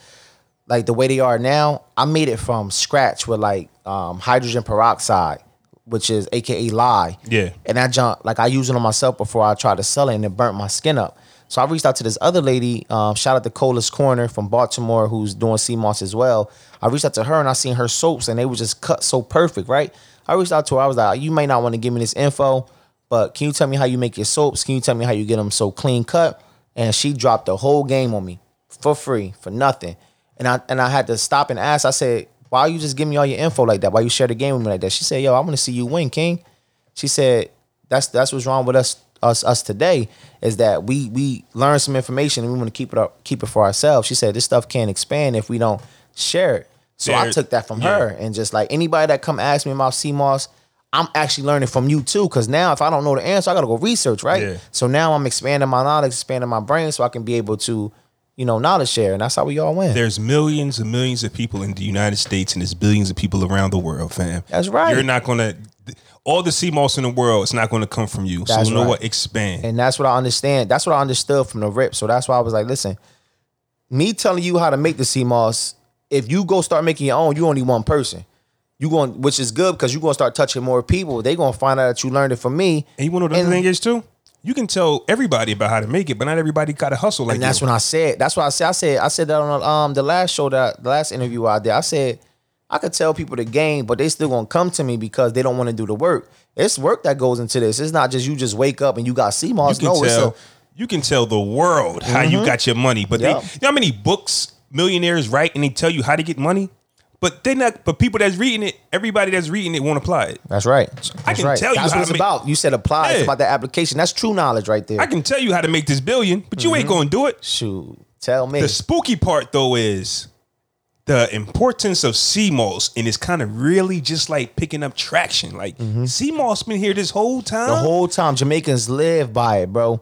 Speaker 3: like the way they are now, I made it from scratch with like um, hydrogen peroxide, which is AKA lye.
Speaker 4: Yeah.
Speaker 3: And that junk, like I used it on myself before I tried to sell it, and it burnt my skin up. So I reached out to this other lady. Um, shout out to Cola's Corner from Baltimore, who's doing sea moss as well. I reached out to her and I seen her soaps, and they were just cut so perfect, right? I reached out to her. I was like, "You may not want to give me this info, but can you tell me how you make your soaps? Can you tell me how you get them so clean cut?" And she dropped the whole game on me for free, for nothing. And I and I had to stop and ask. I said, "Why you just give me all your info like that? Why you share the game with me like that?" She said, "Yo, I want to see you win, King." She said, "That's that's what's wrong with us us us today is that we we learn some information and we want to keep it up keep it for ourselves." She said, "This stuff can't expand if we don't share it." So I took that from
Speaker 4: yeah.
Speaker 3: her and just like anybody that come ask me about sea moss, I'm actually learning from you too. Cause now if I don't know the answer, I gotta go research, right?
Speaker 4: Yeah.
Speaker 3: So now I'm expanding my knowledge, expanding my brain so I can be able to, you know, knowledge share. And that's how we all win.
Speaker 4: There's millions and millions of people in the United States, and there's billions of people around the world, fam.
Speaker 3: That's right.
Speaker 4: You're not gonna all the sea moss in the world. It's not gonna come from you.
Speaker 3: That's
Speaker 4: so you know
Speaker 3: right.
Speaker 4: what? Expand.
Speaker 3: And that's what I understand. That's what I understood from the rip. So that's why I was like, listen, me telling you how to make the sea moss, if you go start making your own, you only one person. You going, which is good because you're gonna start touching more people. They gonna find out that you learned it from me.
Speaker 4: and you want to know the
Speaker 3: and-
Speaker 4: thing is too? You can tell everybody about how to make it, but not everybody got to hustle like
Speaker 3: And that's
Speaker 4: you.
Speaker 3: when I said, that's why I said. I said, I said that on um the last show that the last interview I did. I said I could tell people the game, but they still gonna come to me because they don't want to do the work. It's work that goes into this. It's not just you just wake up and you got sea moss.
Speaker 4: you can
Speaker 3: No, it's
Speaker 4: tell.
Speaker 3: a
Speaker 4: you can tell the world how you got your money, but
Speaker 3: Yep.
Speaker 4: they, you know how many books millionaires write and they tell you how to get money, but they not. But people that's reading it, everybody that's reading it won't apply it.
Speaker 3: That's right. That's
Speaker 4: can
Speaker 3: right.
Speaker 4: tell you
Speaker 3: That's
Speaker 4: how
Speaker 3: what it's
Speaker 4: to make-
Speaker 3: about. You said apply. It's about the application. That's true knowledge right there.
Speaker 4: I can tell you how to make this billion, but you ain't
Speaker 3: Mm-hmm.
Speaker 4: gonna do it.
Speaker 3: Shoot, tell me.
Speaker 4: The spooky part though is the importance of sea moss, and it's kind of really just like picking up traction. Like sea moss been here this whole time.
Speaker 3: Mm-hmm. the whole time Jamaicans live by it, bro.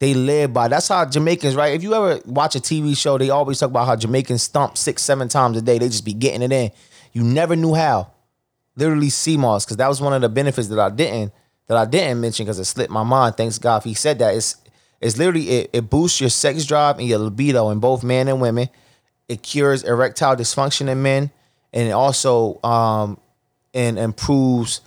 Speaker 3: They live by. That's how Jamaicans, right? If you ever watch a TV show, they always talk about how Jamaicans stomp six, seven times a day. They just be getting it in. You never knew how. Literally sea moss, because that was one of the benefits that I didn't that I didn't mention because it slipped my mind. Thanks God if he said that. It's it's literally it, it boosts your sex drive and your libido in both men and women. It cures erectile dysfunction in men, and it also um and improves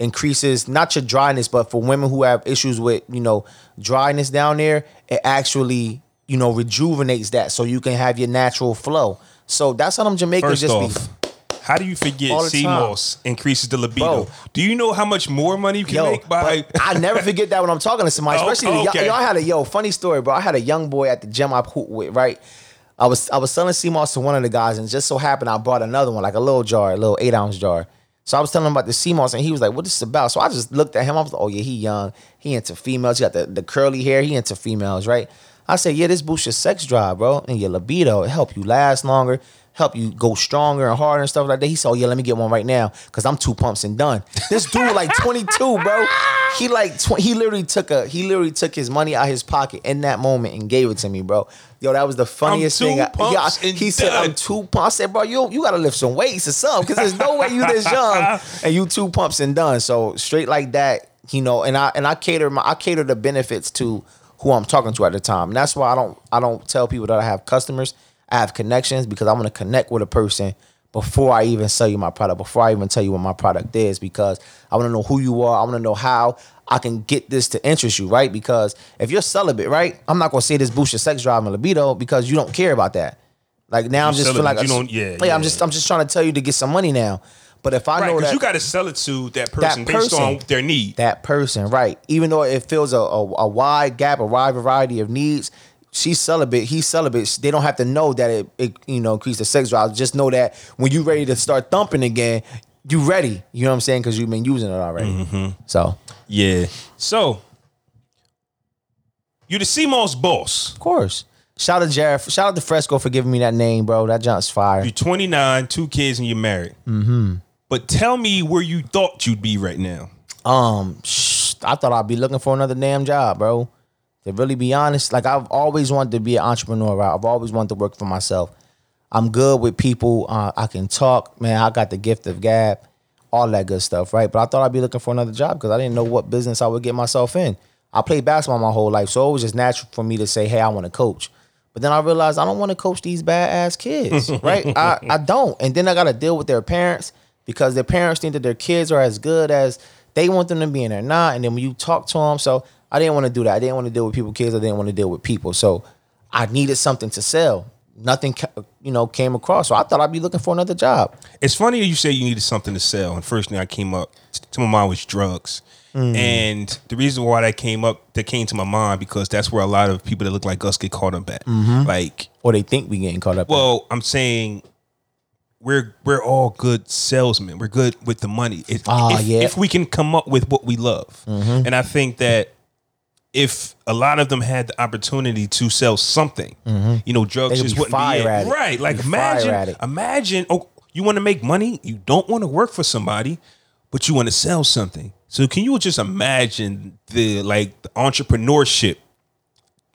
Speaker 3: increases not your dryness but for women who have issues with you know dryness down there it actually you know rejuvenates that so you can have your natural flow so that's how them jamaicans
Speaker 4: First
Speaker 3: just
Speaker 4: off,
Speaker 3: be
Speaker 4: how do you forget
Speaker 3: the. sea
Speaker 4: moss increases the libido?
Speaker 3: Bro.
Speaker 4: Do you know how much more money you can
Speaker 3: Yo,
Speaker 4: make by?
Speaker 3: I never forget that when I'm talking to somebody,
Speaker 4: Oh,
Speaker 3: especially the
Speaker 4: okay.
Speaker 3: yo, I had a yo funny story, bro. I had a young boy at the gym I hoop with, right? I was I was selling sea moss to one of the guys, and just so happened I brought another one, like a little jar, a little eight ounce jar. So I was telling him about the sea moss, and he was like, "What is this about?" So I just looked at him. I was like, "Oh yeah, he young. He into females. He got the, the curly hair. He into females, right?" I said, "Yeah, this boosts your sex drive, bro, and your libido. It help you last longer." Help you go stronger and harder and stuff like that. He said, "Oh yeah, let me get one right now because I'm two pumps and done." This dude like 22, bro. He like tw- he literally took a he literally took his money out his pocket in that moment and gave it to me, bro. Yo, that was the funniest thing. I-
Speaker 4: and
Speaker 3: he said, "I'm
Speaker 4: done."
Speaker 3: two pumps." I said, "Bro, you you gotta lift some weights or something because there's no way you this young and you two pumps and done." So straight like that, you know. And I and I cater my I cater the benefits to who I'm talking to at the time, and that's why I don't I don't tell people that I have customers. I have connections because I want to connect with a person before I even sell you my product, before I even tell you what my product is, because I want to know who you are. I want to know how I can get this to interest you, right? Because if you're celibate, right, I'm not gonna say this boosts your sex drive and libido because you don't care about that. Like now I'm
Speaker 4: You
Speaker 3: just like
Speaker 4: celibate,
Speaker 3: a-
Speaker 4: don't- yeah,
Speaker 3: I'm just I'm just trying to tell you to get some money now. But if I
Speaker 4: Right,
Speaker 3: know that
Speaker 4: you got to sell it to that person, based
Speaker 3: person.
Speaker 4: on their need.
Speaker 3: that person, right? Even though it fills a, a, a wide gap, a wide variety of needs. She's celibate. He's celibate. They don't have to know that it, it you know increase the sex drive. Just know that when you ready to start thumping again, you ready. You know what I'm saying? Because you've been using it already.
Speaker 4: Mm-hmm.
Speaker 3: So
Speaker 4: yeah. So you the sea moss boss.
Speaker 3: of course, shout out to Jared. Shout out to Fresco for giving me that name, bro. That jump's fire.
Speaker 4: You're 29, two kids, and you're married. Mm-hmm. But tell me where you thought you'd be right now.
Speaker 3: Um, sh- I thought I'd be looking for another damn job, bro. To really be honest, like I've always wanted to be an entrepreneur. Right? I've always wanted to work for myself. I'm good with people. Uh, I can talk, man. I got the gift of gab, all that good stuff, right? But I thought I'd be looking for another job because I didn't know what business I would get myself in. I played basketball my whole life, so it was just natural for me to say, "Hey, I want to coach." But then I realized I don't want to coach these bad ass kids, right? I, I don't. And then I got to deal with their parents because their parents think that their kids are as good as they want them to be and they're not. And then when you talk to them, so I didn't want to do that. I didn't want to deal with people kids. I didn't want to deal with people. So I needed something to sell. Nothing, you know, came across. So I thought I'd be looking for another job.
Speaker 4: It's funny you say you needed something to sell, and first thing I came up to my mind was drugs.
Speaker 3: Mm.
Speaker 4: And the reason why that came up, that came to my mind, because that's where a lot of people that look like us get caught up at.
Speaker 3: Mm-hmm.
Speaker 4: Like,
Speaker 3: Or they think we getting caught up.
Speaker 4: well, I'm saying we're we're all good salesmen. We're good with the money. If,
Speaker 3: Ah,
Speaker 4: if,
Speaker 3: yeah. Mm-hmm.
Speaker 4: if we can come up with what we love, and I think that if a lot of them had the opportunity to sell something, mm-hmm. you know, drugs
Speaker 3: They
Speaker 4: just
Speaker 3: be
Speaker 4: wouldn't
Speaker 3: fire
Speaker 4: be it. right. Like imagine, imagine. Oh, you want to make money? You don't want to work for somebody, but you want to sell something. So can you just imagine the like the entrepreneurship,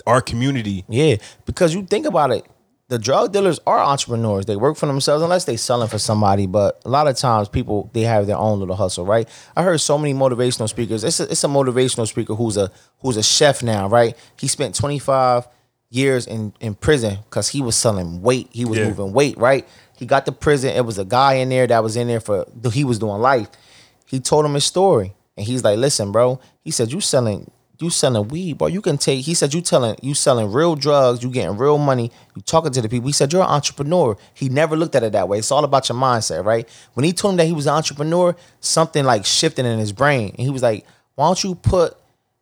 Speaker 4: our community?
Speaker 3: Yeah, because you think about it, the drug dealers are entrepreneurs. They work for themselves unless they selling for somebody. But a lot of times, people they have their own little hustle, right? I heard so many motivational speakers. It's a, it's a motivational speaker who's a who's a chef now, right? He spent twenty five years in in prison because he was selling weight. He was
Speaker 4: Yeah.
Speaker 3: moving weight, right? He got to prison. It was a guy in there that was in there for he was doing life. He told him his story, and he's like, "Listen, bro." He said, "You selling." You selling weed, bro. You can take. He said you telling you selling real drugs. You getting real money. You talking to the people. He said you're an entrepreneur. He never looked at it that way. It's all about your mindset, right? When he told him that he was an entrepreneur, something like shifted in his brain, and he was like, "Why don't you put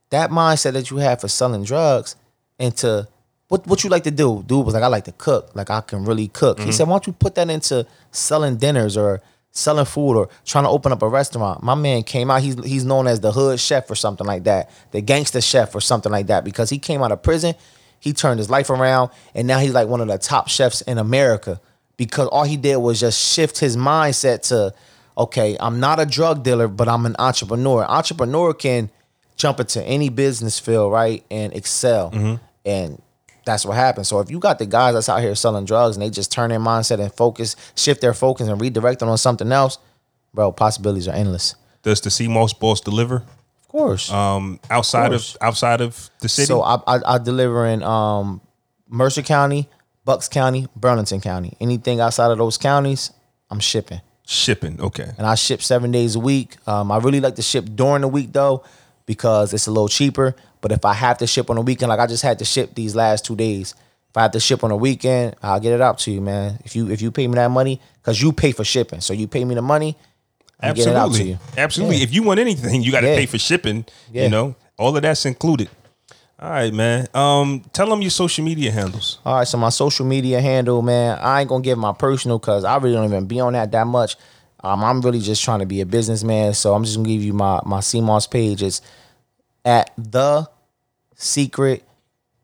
Speaker 3: that mindset that you have for selling drugs into what what you like to do?" Dude was like, "I like to cook. Like I can really cook." He mm-hmm. said, "Why don't you put that into selling dinners or selling food or trying to open up a restaurant?" My man came out. He's he's known as the hood chef or something like that, the gangster chef or something like that, because he came out of prison. He turned his life around, and now he's like one of the top chefs in America because all he did was just shift his mindset to, okay, I'm not a drug dealer, but I'm an entrepreneur. Entrepreneur can jump into any business field, right, and excel, mm-hmm. and that's what happens. So if you got the guys that's out here selling drugs and they just turn their mindset and focus, shift their focus and redirect them on something else, bro, possibilities are endless.
Speaker 4: Does the sea moss boss deliver
Speaker 3: Of course.
Speaker 4: um, outside of,
Speaker 3: course.
Speaker 4: outside of the city?
Speaker 3: So I, I I deliver in um, Mercer County, Bucks County, Burlington County. Anything outside of those counties, I'm shipping.
Speaker 4: Shipping, okay.
Speaker 3: and I ship seven days a week. Um, I really like to ship during the week though, because it's a little cheaper. But if I have to ship on the weekend, like I just had to ship these last two days. If I have to ship on the weekend, I'll get it out to you, man. If you if you pay me that money, because you pay for shipping, so you pay me the money, I get it out to
Speaker 4: Absolutely,
Speaker 3: you.
Speaker 4: absolutely.
Speaker 3: Yeah.
Speaker 4: If you want anything, you got to
Speaker 3: Yeah.
Speaker 4: pay for shipping.
Speaker 3: Yeah.
Speaker 4: You know, all of that's included. All right, man. Um, tell them your social media handles.
Speaker 3: All right, so my social media handle, man, I ain't gonna give my personal because I really don't even be on that that much. Um, I'm really just trying to be a businessman, so I'm just gonna give you my my sea moss page. It's at the secret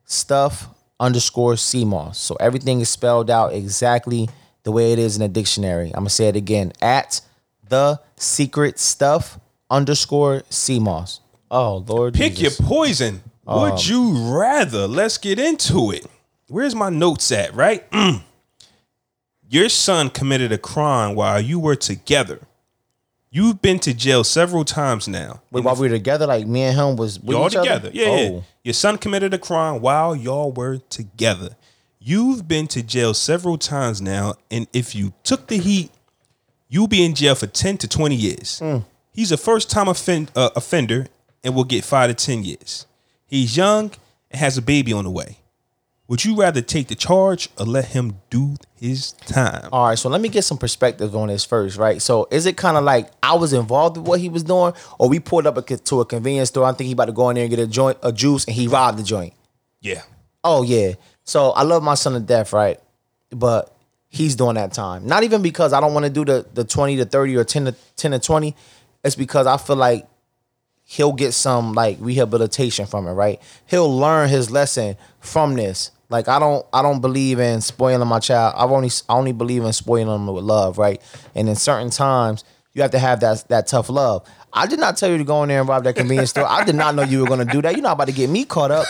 Speaker 3: stuff underscore sea moss. So everything is spelled out exactly the way it is in the dictionary. I'm gonna say it again at the secret stuff underscore sea moss. Oh Lord,
Speaker 4: Pick
Speaker 3: Jesus.
Speaker 4: your poison. Would
Speaker 3: Um,
Speaker 4: you rather? Let's get into it. Where's my notes at? Right. Mm. Your son committed a crime while you were together. You've been to jail several times now.
Speaker 3: Wait, while we were together, like me and him was with
Speaker 4: Y'all
Speaker 3: each other?
Speaker 4: together. Yeah, yeah.
Speaker 3: Oh.
Speaker 4: Your son committed a crime while y'all were together. You've been to jail several times now, and if you took the heat, you'll be in jail for 10 to 20 years.
Speaker 3: Hmm.
Speaker 4: He's a first time offend, uh, offender and will get 5 to 10 years. He's young and has a baby on the way. Would you rather take the charge or let him do his time?
Speaker 3: All right, so let me get some perspective on this first, right? So is it kind of like I was involved with what he was doing, or we pulled up a, to a convenience store? I think he about to go in there and get a joint, a juice, and he robbed the joint.
Speaker 4: Yeah.
Speaker 3: Oh yeah. So I love my son to death, right? But he's doing that time. Not even because I don't want to do the the twenty to thirty or ten to ten to twenty. It's because I feel like he'll get some like rehabilitation from it, right? He'll learn his lesson from this. Like I don't I don't believe in spoiling my child. I've only I only believe in spoiling them with love, right? And in certain times you have to have that that tough love. I did not tell you to go in there and rob that convenience store. I did not know you were gonna do that. You're not about to get me caught up.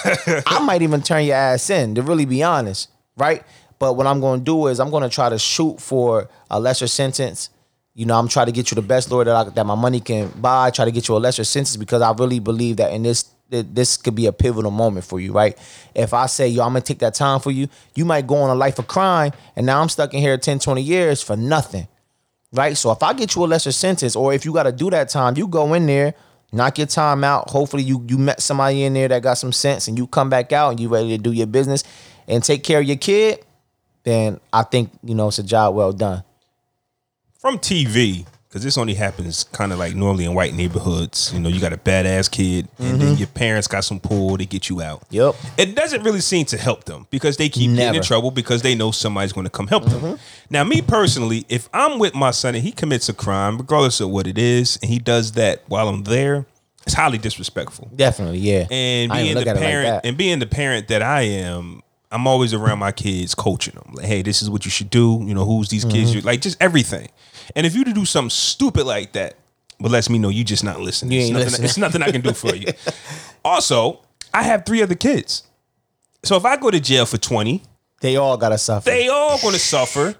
Speaker 3: I might even turn your ass in, to really be honest, right? But what I'm gonna do is I'm gonna try to shoot for a lesser sentence. You know, I'm trying to get you the best lawyer that I, that my money can buy. I Try to get you a lesser sentence because I really believe that in this that this could be a pivotal moment for you, right? If I say, yo, I'm gonna take that time for you, you might go on a life of crime, and now I'm stuck in here 10, 20 years for nothing. Right? So if I get you a lesser sentence, or if you gotta do that time, you go in there, knock your time out. Hopefully you you met somebody in there that got some sense and you come back out and you ready to do your business and take care of your kid, then I think, you know, it's a job well done.
Speaker 4: from TV, because this only happens kind of like normally in white neighborhoods. You know, you got a badass kid, and then your parents got some pull, they get you out.
Speaker 3: Mm-hmm. Yep.
Speaker 4: It doesn't really seem to help them because they keep getting in trouble because they know somebody's going to come help them. Now, me personally, if I'm with my son and he commits a crime, regardless of what it is, and he does that while I'm there, it's highly disrespectful.
Speaker 3: Definitely, yeah.
Speaker 4: And being the
Speaker 3: it like
Speaker 4: parent and being the parent that I am, I'm always around my kids coaching them. Like, hey, this is what you should do. You know, who's these
Speaker 3: Mm-hmm.
Speaker 4: kids? You like just everything. And if you to do something stupid like that, but lets me know you just not listening.
Speaker 3: You
Speaker 4: it's, nothing,
Speaker 3: listening.
Speaker 4: it's nothing I can do for you. also, I have three other kids. So if I go to jail for 20,
Speaker 3: They all gotta suffer.
Speaker 4: they all gonna suffer.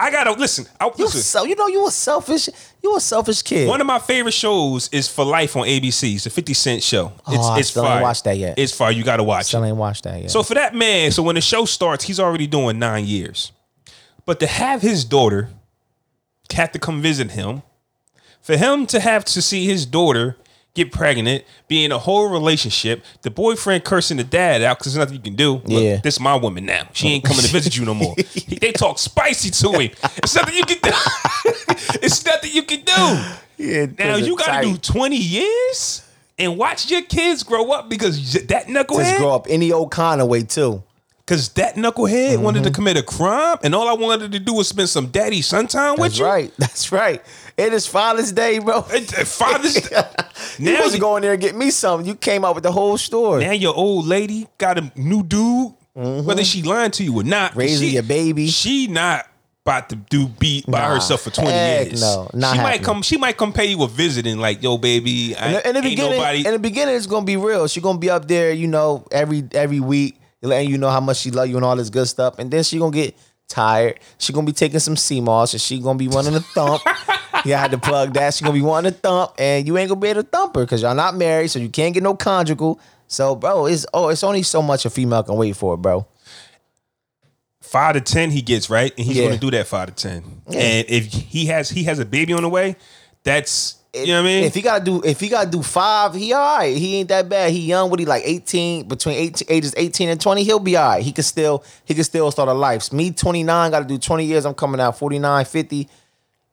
Speaker 4: I gotta listen. I,
Speaker 3: you
Speaker 4: listen.
Speaker 3: so you know you a selfish you a selfish kid.
Speaker 4: One of my favorite shows is For Life on ABC. It's a 50 Cent show. Oh, it's,
Speaker 3: Oh, I
Speaker 4: it's
Speaker 3: still ain't
Speaker 4: fire.
Speaker 3: watched that yet.
Speaker 4: It's fire. You gotta watch
Speaker 3: Still
Speaker 4: it.
Speaker 3: ain't watched that yet.
Speaker 4: So for that man, so when the show starts, he's already doing nine years. But to have his daughter have to come visit him, for him to have to see his daughter get pregnant, be in a whole relationship, the boyfriend cursing the dad out because there's nothing you can do. Look,
Speaker 3: Yeah.
Speaker 4: this is my woman now. She ain't coming to visit you no more. He- they talk spicy to him. It's nothing you can do. it's nothing you can do.
Speaker 3: yeah,
Speaker 4: Now you got to do 20 years and watch your kids grow up because that knucklehead.
Speaker 3: just grow up any old kind of way too.
Speaker 4: Because that knucklehead wanted
Speaker 3: Mm-hmm.
Speaker 4: to commit a crime, and all I wanted to do was spend some daddy son time with you?
Speaker 3: That's
Speaker 4: you.
Speaker 3: right. That's right. It is Father's Day, bro.
Speaker 4: It- Father's
Speaker 3: Day.
Speaker 4: now,
Speaker 3: was
Speaker 4: you,
Speaker 3: go in there and get me something. You came out with the whole story.
Speaker 4: now your old lady got a new dude. Whether she lying to you or not,
Speaker 3: Mm-hmm. Raising
Speaker 4: she,
Speaker 3: your baby.
Speaker 4: She not about to do beat by
Speaker 3: Nah,
Speaker 4: herself for twenty years.
Speaker 3: no, not
Speaker 4: she might come. She might come pay you a visit and like, yo, baby, I,
Speaker 3: in, the, in the
Speaker 4: ain't
Speaker 3: beginning,
Speaker 4: nobody.
Speaker 3: in the beginning, it's gonna be real. She gonna be up there, you know, every every week, letting you know how much she love you and all this good stuff. And then she gonna get tired. She gonna be taking some sea moss, and she gonna be wanting to thump. yeah, I had to plug that. She gonna be wanting to thump, and you ain't gonna be able to thump her because y'all not married, so you can't get no conjugal. So, bro, it's oh, it's only so much a female can wait for, bro.
Speaker 4: five to ten he gets right, and he's
Speaker 3: Yeah.
Speaker 4: going to do that five to ten. And if he has he has a baby on the way, that's you know what I mean.
Speaker 3: If he gotta do, if he gotta do five, he all right. He ain't that bad. He young. What he like eighteen between 18, ages eighteen and twenty. He'll be all right. He can still he can still start a life. Me twenty nine, got to do twenty years. I'm coming out 49, 50.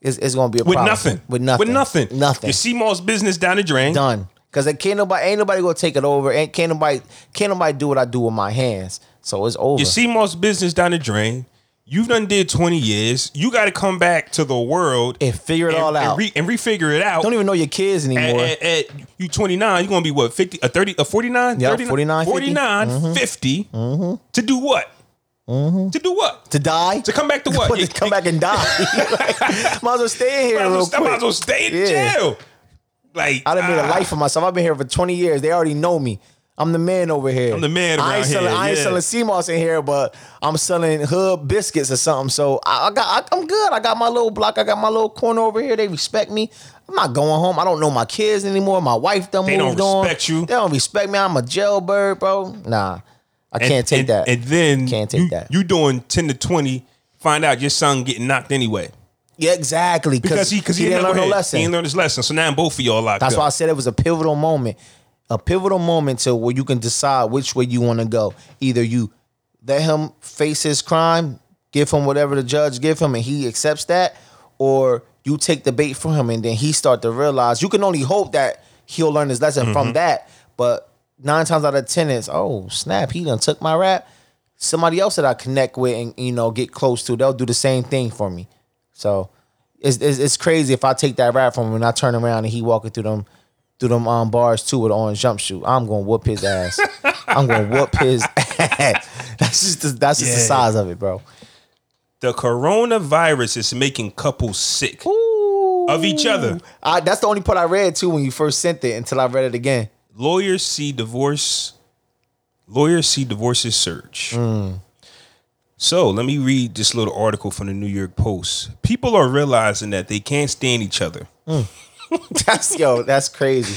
Speaker 3: It's, it's gonna be a problem.
Speaker 4: with
Speaker 3: problem.
Speaker 4: nothing,
Speaker 3: With nothing.
Speaker 4: with nothing,
Speaker 3: Nothing.
Speaker 4: Your sea moss business down the drain.
Speaker 3: Done. Cause can't nobody ain't nobody gonna take it over. Ain't can't nobody can't nobody do what I do with my hands. So it's over.
Speaker 4: Your sea moss business down the drain. You've done did twenty years. You got to come back to the world
Speaker 3: and figure it
Speaker 4: and,
Speaker 3: all
Speaker 4: and,
Speaker 3: out.
Speaker 4: re, and refigure it out.
Speaker 3: Don't even know your kids
Speaker 4: at,
Speaker 3: anymore.
Speaker 4: at, at you 29, you're gonna be what 50 a 30 a 49
Speaker 3: Yep,
Speaker 4: 39,
Speaker 3: 49, 50.
Speaker 4: 49 mm-hmm. 50 mm-hmm. to do what? Mm-hmm. To do what?
Speaker 3: to die.
Speaker 4: To come back to what?
Speaker 3: to come back and die. Like, might as well stay in here
Speaker 4: I
Speaker 3: real
Speaker 4: might
Speaker 3: quick.
Speaker 4: as well stay in
Speaker 3: Yeah.
Speaker 4: jail. Like
Speaker 3: I done made a
Speaker 4: ah,
Speaker 3: life for myself. I've been here for 20 years. They already know me. I'm the man over here.
Speaker 4: I'm the man
Speaker 3: I ain't selling,
Speaker 4: here,
Speaker 3: I ain't
Speaker 4: yeah.
Speaker 3: selling sea moss in here, but I'm selling hood biscuits or something. So I, I got, I, I'm good. I got my little block. I got my little corner over here. They respect me. I'm not going home. I don't know my kids anymore. My wife done
Speaker 4: They don't
Speaker 3: moved on.
Speaker 4: respect you.
Speaker 3: They don't respect me. I'm a jailbird, bro. Nah, I can't take
Speaker 4: and,
Speaker 3: that.
Speaker 4: And then
Speaker 3: Can't take
Speaker 4: you,
Speaker 3: that.
Speaker 4: You doing 10 to 20, find out your son getting knocked anyway.
Speaker 3: yeah, exactly.
Speaker 4: Because he because he,
Speaker 3: didn't learn no lesson.
Speaker 4: He didn't learn his lesson. So now both of y'all locked
Speaker 3: That's
Speaker 4: up.
Speaker 3: why I said it was a pivotal moment. A pivotal moment to where you can decide which way you want to go. Either you let him face his crime, give him whatever the judge give him, and he accepts that, or you take the bait from him and then he start to realize you can only hope that he'll learn his lesson
Speaker 4: Mm-hmm.
Speaker 3: from that. But nine times out of ten is, oh snap, he done took my rap. Somebody else that I connect with and you know get close to, they'll do the same thing for me. So it's, it's, it's crazy if I take that rap from him and I turn around and he walking through them through them um, bars too with an orange jumpsuit. I'm gonna whoop his ass. I'm gonna whoop his ass. That's just the, that's just the size of it, bro.
Speaker 4: the coronavirus is making couples sick of each other.
Speaker 3: I, that's the only part I read too when you first sent it until I read it again.
Speaker 4: Lawyers see divorce. Lawyers see divorces surge.
Speaker 3: Mm.
Speaker 4: So let me read this little article from the New York Post. People are realizing that they can't stand each other.
Speaker 3: That's yo, that's crazy.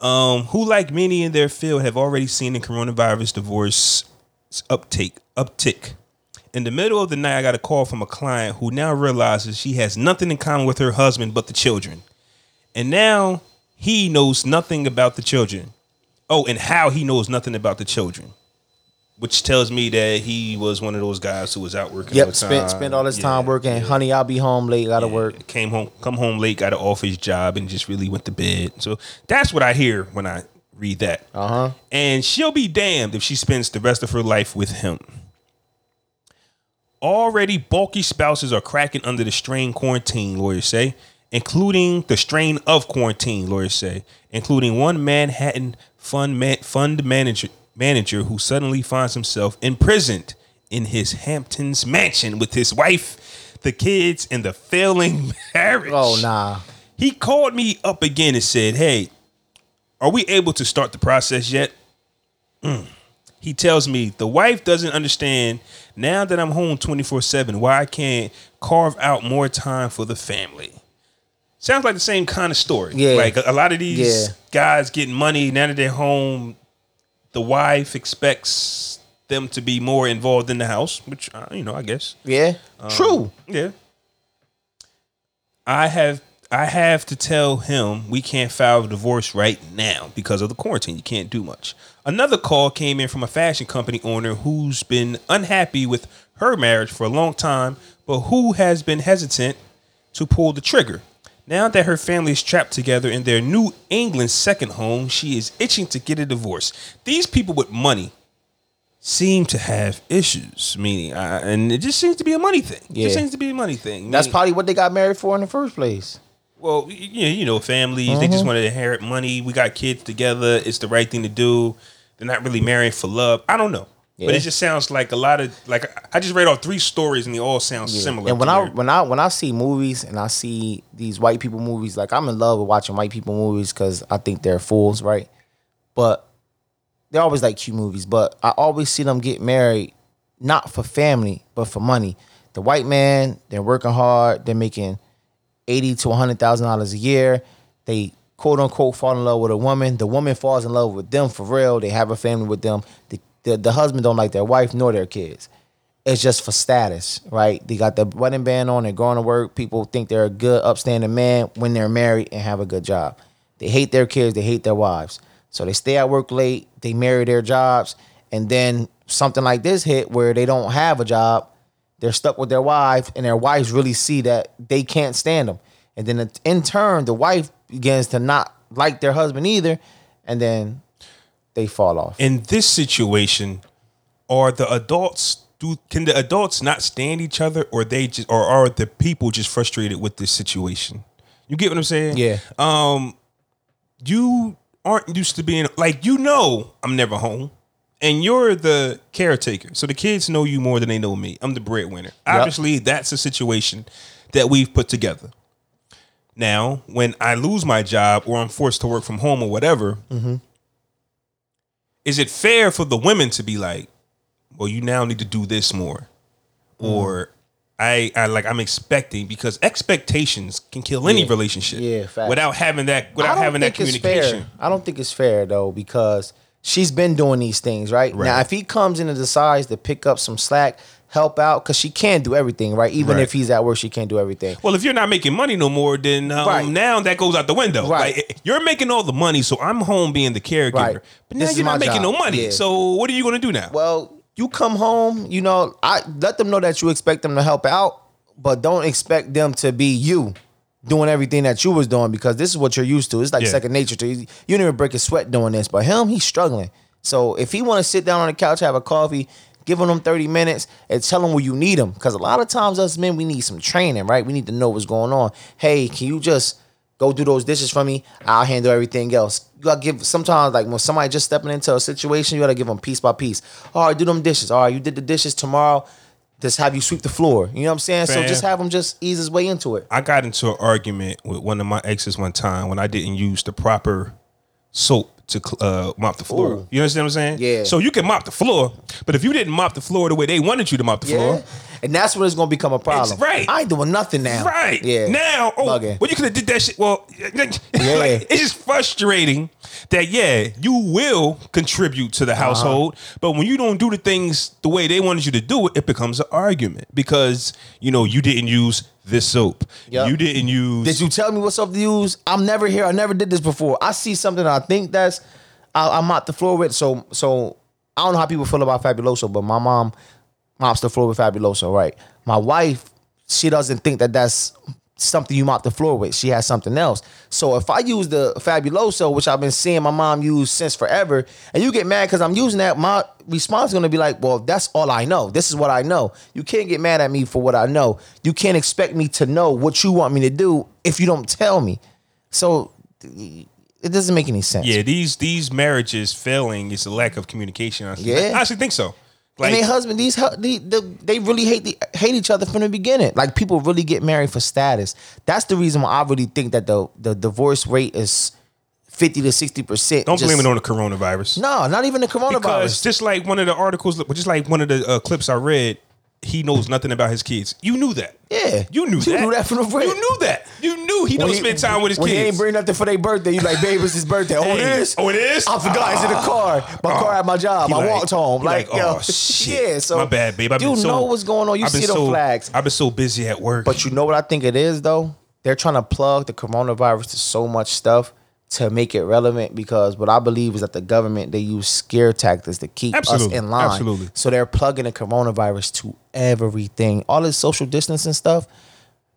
Speaker 4: um, who, like many in their field, have already seen the coronavirus divorce uptake uptick. In the middle of the night, I got a call from a client who now realizes she has nothing in common with her husband but the children, and now he knows nothing about the children. Oh, and how he knows nothing about the children, which tells me that he was one of those guys who was out working. all
Speaker 3: Yep,
Speaker 4: the
Speaker 3: spent spent all his
Speaker 4: Yeah,
Speaker 3: time working.
Speaker 4: yeah.
Speaker 3: Honey, I'll be home late. Gotta
Speaker 4: Yeah,
Speaker 3: work.
Speaker 4: Came home, come home late, got an office job, and just really went to bed. So that's what I hear when I read that.
Speaker 3: Uh huh.
Speaker 4: And she'll be damned if she spends the rest of her life with him. Already bulky spouses are cracking under the strain quarantine, lawyers say, including the strain of quarantine, lawyers say, including one Manhattan fund man, fund manager manager who suddenly finds himself imprisoned in his Hamptons mansion with his wife, the kids, and the failing marriage.
Speaker 3: Oh nah.
Speaker 4: He called me up again and said, "Hey, are we able to start the process yet?" Mm. He tells me the wife doesn't understand now that I'm home 24 7 why I can't carve out more time for the family. Sounds like the same kind of story.
Speaker 3: Yeah.
Speaker 4: Like a, a lot of these
Speaker 3: Yeah.
Speaker 4: guys getting money now that they're home, the wife expects them to be more involved in the house, which, uh, you know, I guess.
Speaker 3: Yeah.
Speaker 4: Um,
Speaker 3: True.
Speaker 4: Yeah. I have I have to tell him we can't file a divorce right now because of the quarantine. You can't do much. Another call came in from a fashion company owner who's been unhappy with her marriage for a long time, but who has been hesitant to pull the trigger. Now that her family is trapped together in their New England second home, she is itching to get a divorce. These people with money seem to have issues, meaning, uh, and it just seems to be a money thing. It
Speaker 3: Yeah.
Speaker 4: just seems to be a money thing.
Speaker 3: That's
Speaker 4: meaning-
Speaker 3: probably what they got married for in the first place.
Speaker 4: well, you know, you know, families they
Speaker 3: Mm-hmm.
Speaker 4: just want to inherit money. We got kids together. It's the right thing to do. They're not really married for love. I don't know, but it just sounds like a lot of like I just read off three stories and they all sound similar.
Speaker 3: And when I when I when I see movies and I see these white people movies, like I'm in love with watching white people movies because I think they're fools, right? But they're always like cute movies. But I always see them get married not for family but for money. The white man, they're working hard. They're making eighty to hundred thousand dollars a year. They quote unquote fall in love with a woman. The woman falls in love with them for real. They have a family with them. The, the, the husband don't like their wife nor their kids. It's just for status, right? They got the wedding band on. They're going to work. People think they're a good, upstanding man when they're married and have a good job. They hate their kids. They hate their wives. So they stay at work late. They marry their jobs, and then something like this hit where they don't have a job they're stuck with their wife and their wives really see that they can't stand them and then in turn the wife begins to not like their husband either and then they fall off
Speaker 4: in this situation, are the adults do can the adults not stand each other, or they just or are the people just frustrated with this situation? You get what I'm saying?
Speaker 3: Yeah.
Speaker 4: Um, you aren't used to being like you know I'm never home. And you're the caretaker. So the kids know you more than they know me. I'm the breadwinner. Obviously, that's a situation that we've put together. Now, when I lose my job or I'm forced to work from home or whatever, is it fair for the women to be like, well, you now need to do this more? Mm-hmm. Or I, I like I'm expecting because expectations can kill any
Speaker 3: Yeah.
Speaker 4: relationship.
Speaker 3: Yeah, facts.
Speaker 4: without having that without having that communication.
Speaker 3: I don't think it's fair though because she's been doing these things right,
Speaker 4: Right.
Speaker 3: now. If he comes in and decides to pick up some slack, help out because she can't do everything right. Even
Speaker 4: Right.
Speaker 3: if he's at work, she can't do everything.
Speaker 4: Well, if you're not making money no more, then um,
Speaker 3: Right.
Speaker 4: now that goes out the window.
Speaker 3: Right.
Speaker 4: Like, you're making all the money, so I'm home being the caregiver.
Speaker 3: Right.
Speaker 4: But now
Speaker 3: This
Speaker 4: you're not making no money.
Speaker 3: Yeah.
Speaker 4: So what are you going to do now?
Speaker 3: Well, you come home, you know, I let them know that you expect them to help out, but don't expect them to be you doing everything that you was doing because this is what you're used to. It's like
Speaker 4: Yeah.
Speaker 3: second nature to you. You don't even break a sweat doing this, but him, he's struggling. So if he want to sit down on the couch, have a coffee, give them 30 minutes and tell them where you need them. Because a lot of times us men, we need some training, right? We need to know what's going on. Hey, can you just go do those dishes for me? I'll handle everything else. You gotta give sometimes like when somebody just stepping into a situation, you gotta give them piece by piece. All right, do them dishes. All right, you did the dishes tomorrow. Just have you sweep the floor. You know what I'm saying? So just have him just ease his way into it.
Speaker 4: I got into an argument with one of my exes one time when I didn't use the proper soap to uh, mop the floor.
Speaker 3: Ooh.
Speaker 4: You understand what I'm saying?
Speaker 3: Yeah.
Speaker 4: So you can mop the floor, but if you didn't mop the floor the way they wanted you to mop the
Speaker 3: Yeah.
Speaker 4: floor,
Speaker 3: And that's when it's gonna become a problem.
Speaker 4: right.
Speaker 3: I ain't doing nothing now.
Speaker 4: Right.
Speaker 3: Yeah.
Speaker 4: Now, oh,
Speaker 3: Bugging.
Speaker 4: well, you could have did that shit. Well,
Speaker 3: Yeah.
Speaker 4: like, it's just frustrating that yeah, you will contribute to
Speaker 3: Uh-huh.
Speaker 4: the household, but when you don't do the things the way they wanted you to do it, it becomes an argument because you know you didn't use this soap,
Speaker 3: Yep.
Speaker 4: you didn't use.
Speaker 3: Did you tell me what soap to use? I'm never here. I never did this before. I see something I think that's I, I mop the floor with. So so I don't know how people feel about Fabuloso, but my mom mops the floor with Fabuloso, right? My wife, she doesn't think that that's something you mop the floor with. She has something else. So if I use the Fabuloso, which I've been seeing my mom use since forever, and you get mad because I'm using that, my response is gonna be like, well, that's all I know. This is what I know. You can't get mad at me for what I know. You can't expect me to know what you want me to do if you don't tell me. So it doesn't make any sense.
Speaker 4: yeah, these these marriages failing is a lack of communication. I,
Speaker 3: Yeah.
Speaker 4: I actually think so. Like,
Speaker 3: and their husband, these they, they, they really hate the, hate each other from the beginning. Like people really get married for status. That's the reason why I really think that the the divorce rate is fifty to sixty percent.
Speaker 4: don't blame it on the coronavirus.
Speaker 3: No, not even the coronavirus.
Speaker 4: Because just like one of the articles, just like one of the uh, clips I read, he knows nothing about his kids. You knew that.
Speaker 3: Yeah.
Speaker 4: You knew
Speaker 3: You
Speaker 4: that.
Speaker 3: knew that from the break.
Speaker 4: You knew that. You knew he
Speaker 3: When
Speaker 4: don't spend time with his
Speaker 3: when He ain't bring nothing for their birthday. You like, babe, it's his birthday. Oh, it is.
Speaker 4: Oh, it is?
Speaker 3: I forgot. it's in the ah. car. My car ah. at my job. I
Speaker 4: like-
Speaker 3: walked home. Like,
Speaker 4: like,
Speaker 3: yo,
Speaker 4: oh shit.
Speaker 3: yeah. So
Speaker 4: my bad, babe. I've
Speaker 3: you
Speaker 4: so,
Speaker 3: know what's going on. You see the
Speaker 4: so,
Speaker 3: flags.
Speaker 4: I've been so busy at work.
Speaker 3: But you know what I think it is though? They're trying to plug the coronavirus to so much stuff to make it relevant because what I believe is that the government they use scare tactics to keep
Speaker 4: Absolutely.
Speaker 3: us in line.
Speaker 4: Absolutely.
Speaker 3: So they're plugging the coronavirus to everything. All this social distancing stuff.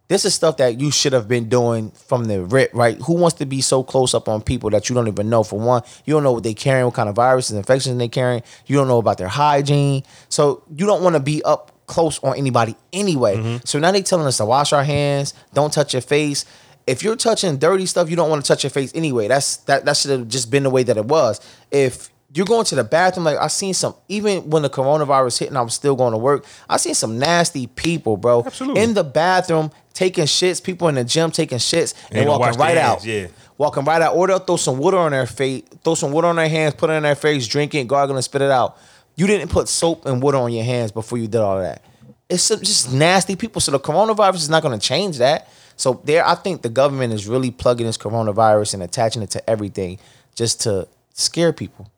Speaker 3: This is stuff that you should have been doing from the rip, right? Who wants to be so close up on people that you don't even know? For one, you don't know what they're carrying, what kind of viruses, infections they're carrying. You don't know about their hygiene, so you don't want to be up close on anybody anyway. Mm-hmm. So now they're telling us to wash our hands, don't touch your face. If you're touching dirty stuff, you don't want to touch your face anyway. That's that that should have just been the way that it was. If you're going to the bathroom, like I seen some, even when the coronavirus hit and I was still going to work, I seen some nasty people, bro,
Speaker 4: Absolutely.
Speaker 3: in the bathroom taking shits. People in the gym taking shits
Speaker 4: They
Speaker 3: and walking right
Speaker 4: hands,
Speaker 3: out.
Speaker 4: yeah.
Speaker 3: walking right out. Or they'll throw some water on their face, throw some water on their hands, put it in their face, drink it, gargle, and spit it out. You didn't put soap and water on your hands before you did all that. It's just nasty people. So the coronavirus is not going to change that. So there, I think the government is really plugging this coronavirus and attaching it to everything just to scare people.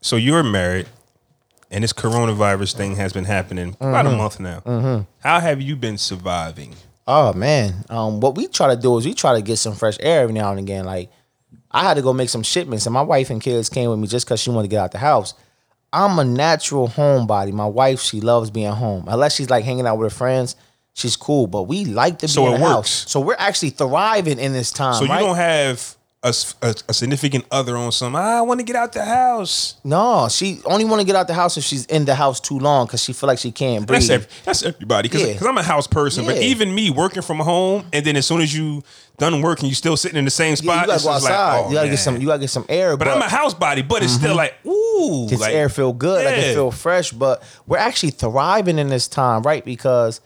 Speaker 4: so you're married, and this coronavirus thing has been happening about
Speaker 3: Mm-hmm.
Speaker 4: a month now. How have you been surviving?
Speaker 3: Oh man, um, what we try to do is we try to get some fresh air every now and again. Like I had to go make some shipments, and my wife and kids came with me just because she wanted to get out the house. I'm a natural homebody. My wife, she loves being home. Unless she's like hanging out with her friends, she's cool. But we like to be
Speaker 4: So
Speaker 3: in the
Speaker 4: works.
Speaker 3: house. So we're actually thriving in this time.
Speaker 4: So you
Speaker 3: right?
Speaker 4: don't have a a significant other on some. Ah, I want to get out the house.
Speaker 3: No, she only want to get out the house if she's in the house too long because she feel like she can't breathe.
Speaker 4: That's ev- that's everybody because
Speaker 3: Yeah.
Speaker 4: I'm a house person. But even me working from home, and then as soon as you done working, you still sitting in the same
Speaker 3: yeah,
Speaker 4: spot.
Speaker 3: you gotta go outside.
Speaker 4: Like, oh,
Speaker 3: you gotta
Speaker 4: man.
Speaker 3: get some. You gotta get some air.
Speaker 4: But I'm a house body, but it's still mm-hmm. like ooh,
Speaker 3: This
Speaker 4: like,
Speaker 3: air feel good, like
Speaker 4: Yeah.
Speaker 3: it feel fresh. But we're actually thriving in this time, right? Because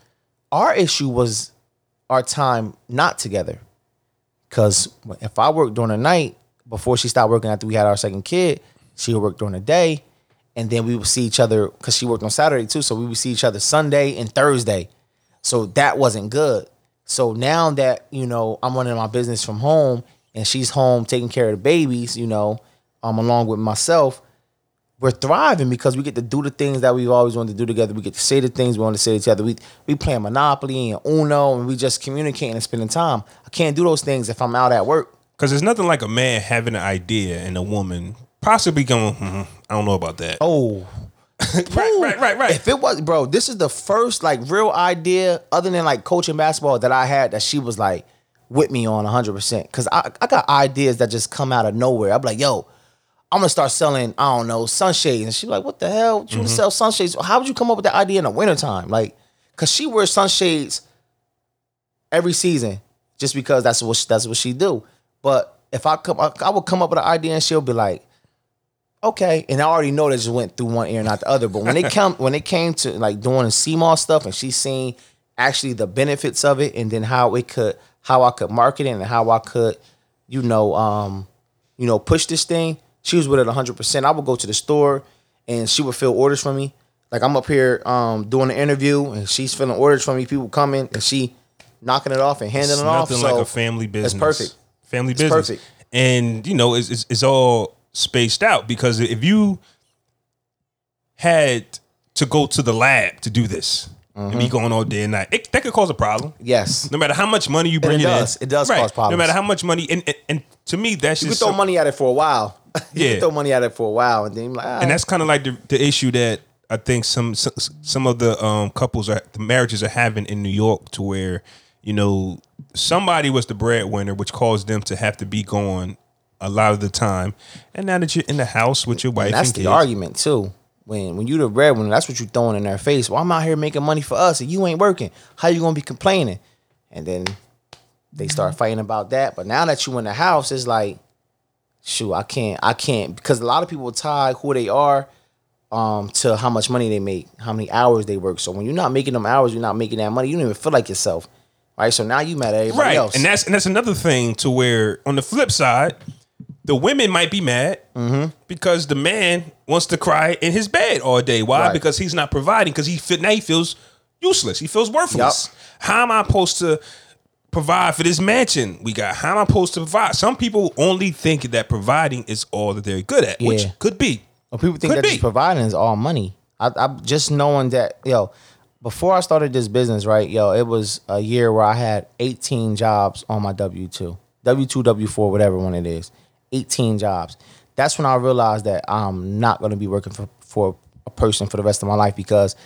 Speaker 3: our issue was our time not together. Because if I worked during the night before she stopped working after we had our second kid, she would work during the day, and then we would see each other because she worked on Saturday too. So we would see each other Sunday and Thursday. So that wasn't good. So now that you know I'm running my business from home and she's home taking care of the babies, you know, um, along with myself, we're thriving because we get to do the things that we've always wanted to do together. We get to say the things we want to say to each other. We we playing Monopoly and Uno and we just communicating and spending time. I can't do those things if I'm out at work.
Speaker 4: Because there's nothing like a man having an idea and a woman possibly going, "Hmm, I don't know about that.
Speaker 3: Oh,
Speaker 4: right, right, right, right.
Speaker 3: If it was, bro, this is the first like real idea other than like coaching basketball that I had that she was like with me on 100%. Cause I, I got ideas that just come out of nowhere. I'm like, yo, I'm gonna start selling, I don't know, sunshades. And she's like, what the hell? You
Speaker 4: Mm-hmm.
Speaker 3: sell sunshades? How would you come up with that idea in the wintertime? Like, cause she wears sunshades every season just because that's what she, that's what she do. But if I come, I, I would come up with an idea and she'll be like, okay. And I already know that just went through one ear, and not the other. But when it come when it came to like doing the sea moss stuff and she's seen actually the benefits of it and then how it could how I could market it and how I could, you know, um, you know, push this thing, she was with it hundred percent. I would go to the store and she would fill orders for me. Like I'm up here um doing the interview and she's filling orders for me, people coming and she knocking it off and handing
Speaker 4: It's
Speaker 3: it off.
Speaker 4: nothing
Speaker 3: So
Speaker 4: like a family business.
Speaker 3: It's perfect.
Speaker 4: Family business.
Speaker 3: perfect.
Speaker 4: And you know, it's, it's it's all spaced out because if you had to go to the lab to do this and
Speaker 3: Mm-hmm.
Speaker 4: be going all day and night, it, that could cause a problem.
Speaker 3: Yes.
Speaker 4: No matter how much money you bring
Speaker 3: it
Speaker 4: in,
Speaker 3: does. It does cause problems.
Speaker 4: No matter how much money, and and, and to me, that's
Speaker 3: You
Speaker 4: just
Speaker 3: throw
Speaker 4: some-
Speaker 3: money at it for a while. You
Speaker 4: Yeah.
Speaker 3: throw money at it for a while and then you're like, ah,
Speaker 4: and that's kind of like the, the issue that I think some some, some of the um, couples are the marriages are having in New York to where you know somebody was the breadwinner, which caused them to have to be gone a lot of the time, and now that you're in the house with your wife
Speaker 3: And that's
Speaker 4: and
Speaker 3: the
Speaker 4: kids,
Speaker 3: argument too. When when you're the breadwinner, that's what you're throwing in their face. Well, I'm out here making money for us, and you ain't working. How you gonna be complaining? And then they start fighting about that. But now that you in the house, it's like, shoot, I can't, I can't, because a lot of people tie who they are um, to how much money they make, how many hours they work. So when you're not making them hours, you're not making that money. You don't even feel like yourself, right? So now you mad at everybody
Speaker 4: right,
Speaker 3: else.
Speaker 4: and that's and that's another thing to where on the flip side, the women might be mad
Speaker 3: Mm-hmm.
Speaker 4: because the man wants to cry in his bed all day. Why?
Speaker 3: Right.
Speaker 4: Because he's not providing. Because he now he feels useless. He feels worthless.
Speaker 3: Yup.
Speaker 4: How am I supposed to provide for this mansion we got? How am I supposed to provide? Some people only think that providing is all that they're good at, which
Speaker 3: Yeah.
Speaker 4: could be.
Speaker 3: Well, people think
Speaker 4: Could
Speaker 3: that
Speaker 4: be.
Speaker 3: just providing is all money. I, I just knowing that, yo, before I started this business, right, yo, it was a year where I had 18 jobs on my W two, W two, W four, whatever one it is, 18 jobs. That's when I realized that I'm not going to be working for for a person for the rest of my life because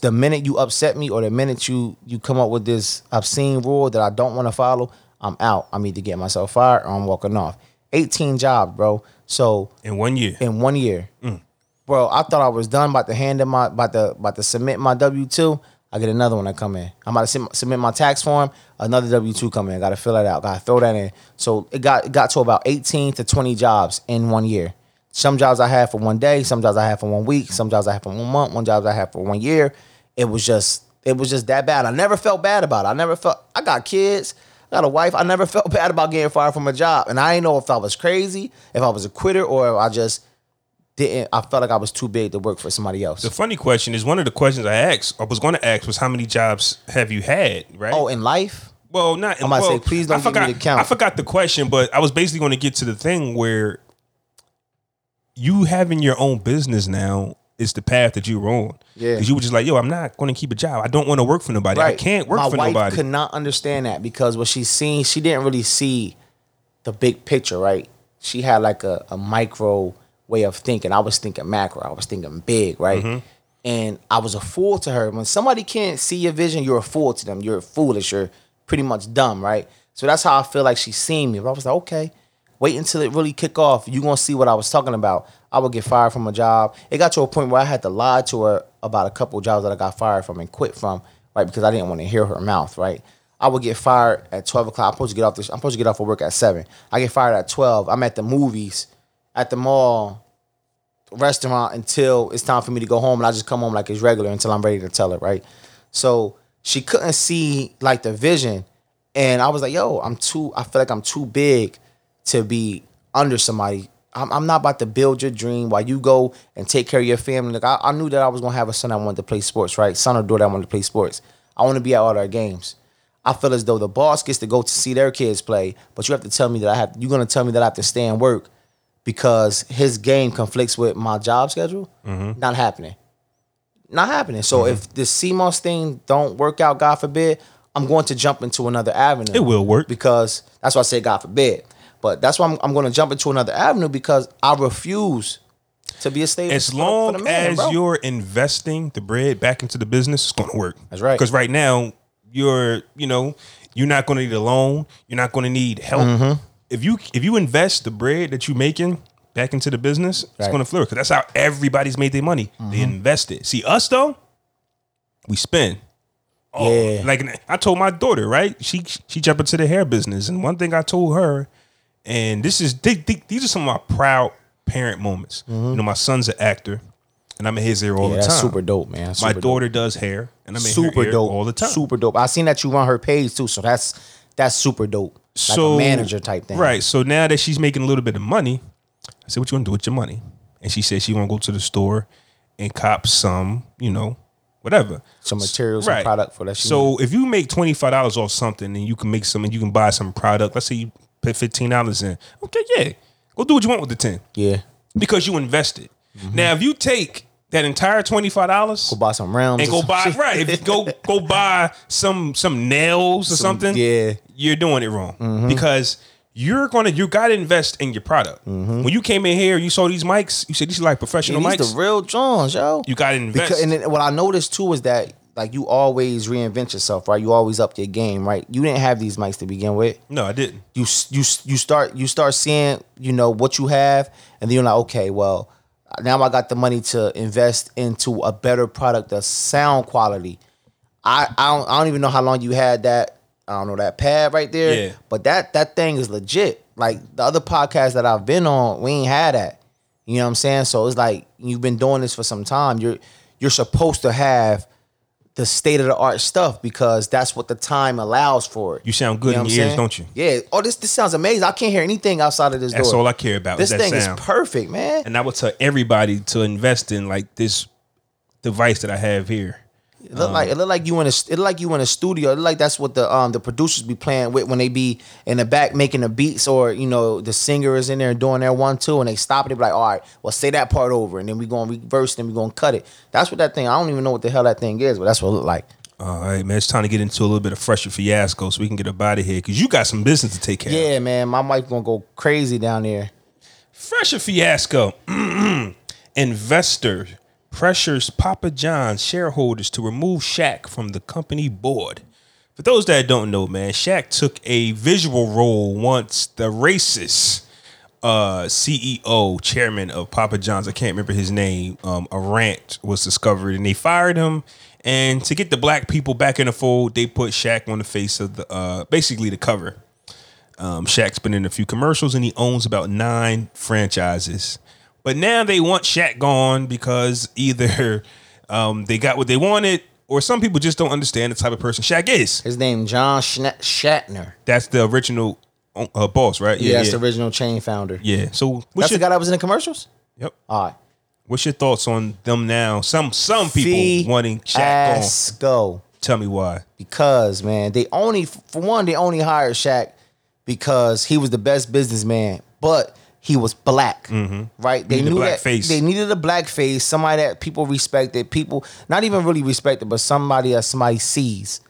Speaker 3: the minute you upset me or the minute you you come up with this obscene rule that I don't want to follow, I'm out. I'm either getting myself fired or I'm walking off. 18 jobs, bro. So
Speaker 4: In one year.
Speaker 3: in one year. Mm. Bro, I thought I was done about to hand in my about to about to submit my W two. I get another one that come in. I'm about to submit my tax form. Another W two come in. Got to fill that out. Got to throw that in. So it got it got to about 18 to 20 jobs in one year. Some jobs I had for one day. Some jobs I had for one week. Some jobs I had for one month. One jobs I had for one year. It was just it was just that bad. I never felt bad about it. I never felt. I got kids. I got a wife. I never felt bad about getting fired from a job. And I didn't know if I was crazy, if I was a quitter, or if I just didn't. I felt like I was too big to work for somebody else.
Speaker 4: The funny question is one of the questions I asked, I was going to ask was how many jobs have you had, right?
Speaker 3: oh, in life,
Speaker 4: Well, not.
Speaker 3: In, I'm about
Speaker 4: well,
Speaker 3: say, please don't
Speaker 4: I
Speaker 3: give me the count.
Speaker 4: I forgot the question, but I was basically going to get to the thing where you having your own business now is the path that you're on.
Speaker 3: Yeah.
Speaker 4: because you were just like, yo, I'm not going to keep a job. I don't want to work for nobody. I can't work
Speaker 3: My
Speaker 4: for
Speaker 3: wife
Speaker 4: nobody.
Speaker 3: could not understand that because what she's seen, she didn't really see the big picture, right? She had like a, a micro way of thinking. I was thinking macro. I was thinking big, right?
Speaker 4: Mm-hmm.
Speaker 3: And I was a fool to her. When somebody can't see your vision, you're a fool to them. You're foolish. You're pretty much dumb, right? So that's how I feel like she's seen me. But I was like, okay, wait until it really kick off. You're gonna see what I was talking about. I would get fired from a job. It got to a point where I had to lie to her about a couple jobs that I got fired from and quit from, right? Because I didn't want to hear her mouth, right? I would get fired at 12 o'clock. I'm supposed to get off this. I'm supposed to get off of work at seven. I get fired at 12. I'm at the movies, at the mall, restaurant until it's time for me to go home, and I just come home like it's regular until I'm ready to tell her, right? So she couldn't see like the vision, and I was like, "Yo, I'm too. I feel like I'm too big to be under somebody. I'm, I'm not about to build your dream while you go and take care of your family. Like I, I knew that I was gonna have a son that wanted to play sports, right? Son or daughter that wanted to play sports. I want to be at all their games. I feel as though the boss gets to go to see their kids play, but you have to tell me that I have. You're gonna tell me that I have to stay and work because his game conflicts with my job schedule. Mm-hmm. Not happening. Not happening. So mm-hmm. if the sea moss thing don't work out, God forbid, I'm going to jump into another avenue.
Speaker 4: It will work.
Speaker 3: because that's why I say God forbid. But that's why I'm, I'm going to jump into another avenue because I refuse to be a stable.
Speaker 4: as
Speaker 3: for the- for
Speaker 4: long
Speaker 3: man,
Speaker 4: as
Speaker 3: bro.
Speaker 4: you're investing the bread back into the business, it's going to work.
Speaker 3: That's right.
Speaker 4: Because right now, you're, you know, you're not going to need a loan. You're not going to need help.
Speaker 3: Mm-hmm.
Speaker 4: If you if you invest the bread that you're making back into the business, it's
Speaker 3: Right. Mm-hmm.
Speaker 4: going to flourish. Because that's how everybody's made their money. They invest it. See us though, we spend. Oh,
Speaker 3: Yeah.
Speaker 4: like I told my daughter, right? She she jumped into the hair business, and one thing I told her, and this is they, they- these are some of my proud parent moments. You know, my son's an actor, and I'm in his ear all
Speaker 3: Mm-hmm. yeah,
Speaker 4: the time.
Speaker 3: super dope, man.
Speaker 4: My
Speaker 3: Super dope.
Speaker 4: daughter does hair, and I'm in
Speaker 3: super dope
Speaker 4: all the time.
Speaker 3: Super dope. I seen that you run her page too, so that's that's super dope. Like
Speaker 4: so
Speaker 3: manager type thing,
Speaker 4: Right. So now that she's making a little bit of money, I said, "What you want to do with your money?" And she said she want to go to the store and cop some, you know, whatever.
Speaker 3: Some materials and product for that
Speaker 4: So if you make twenty five dollars off something, and you can make some, and you can buy some product. Let's say you put fifteen dollars in. Okay, yeah, go do what you want with the ten
Speaker 3: Yeah,
Speaker 4: because you invested. Now, if you take that entire twenty five dollars
Speaker 3: go buy some rounds
Speaker 4: and go buy right. If you go go buy some some nails or
Speaker 3: Some-
Speaker 4: something,
Speaker 3: yeah. Mm-hmm.
Speaker 4: you're doing it wrong because you're gonna you gotta invest in your product. When you came in here, you saw these mics. You said these are like
Speaker 3: Yeah,
Speaker 4: professional
Speaker 3: these
Speaker 4: mics.
Speaker 3: the real Jones, yo.
Speaker 4: you gotta invest.
Speaker 3: Because, and then what I noticed too is that like you always reinvent yourself, right? You always up your game, right? You didn't have these mics to begin with.
Speaker 4: no, I didn't.
Speaker 3: you you you start you start seeing you know what you have, and then you're like, okay, well, now I got the money to invest into a better product, the sound quality. I I don't, I don't even know how long you had that. I don't know that pad right there,
Speaker 4: Yeah.
Speaker 3: but that that thing is legit. Like the other podcasts that I've been on, we ain't had that. You know what I'm saying? So it's like you've been doing this for some time. You're you're supposed to have the state of the art stuff because that's what the time allows for it.
Speaker 4: You sound good in
Speaker 3: what I'm
Speaker 4: your ears,
Speaker 3: saying?
Speaker 4: don't you?
Speaker 3: Yeah. Oh, this this sounds amazing. I can't hear anything outside of this door.
Speaker 4: That's
Speaker 3: door.
Speaker 4: all I care about.
Speaker 3: This thing
Speaker 4: sound.
Speaker 3: is perfect, man.
Speaker 4: and I would tell everybody to invest in like this device that I have here.
Speaker 3: It look like it look like you in a it look like you in a studio. It look like that's what the um the producers be playing with when they be in the back making the beats or you know the singer is in there doing their one two and they stop it. They be like, all right, well say that part over and then we gonna reverse and we gonna cut it. That's what that thing. I don't even know what the hell that thing is, but that's what it look like.
Speaker 4: All right, man. It's time to get into a little bit of Fresh or Fiasco so we can get up out of here because you got some business to take care of.
Speaker 3: Yeah, man, my wife gonna go crazy down there.
Speaker 4: Fresh or Fiasco. Investor pressures Papa John's shareholders to remove Shaq from the company board. For those that don't know, man, Shaq took a visual role once the racist uh, CEO, chairman of Papa John's, I can't remember his name, um, a rant was discovered and they fired him. And to get the black people back in the fold, they put Shaq on the face of the, uh, basically the cover. Um, Shaq's been in a few commercials and he owns about nine franchises. But now they want Shaq gone because either um, they got what they wanted or some people just don't understand the type of person Shaq is.
Speaker 3: His name John Schna- Schnatter.
Speaker 4: That's the original uh, boss, right?
Speaker 3: Yeah, that's the original chain founder.
Speaker 4: Yeah. So what's
Speaker 3: That's
Speaker 4: your,
Speaker 3: the guy that was in the commercials.
Speaker 4: yep.
Speaker 3: All right,
Speaker 4: What's your thoughts on them now? Some some people wanting Shaq gone.
Speaker 3: Fiasco.
Speaker 4: Tell me why.
Speaker 3: because man, they only for one they only hired Shaq because he was the best businessman, but he was black, mm-hmm. right? They
Speaker 4: Needed a
Speaker 3: knew
Speaker 4: black
Speaker 3: that
Speaker 4: face.
Speaker 3: they needed a black face, somebody that people respected, people not even really respected, but somebody that somebody sees.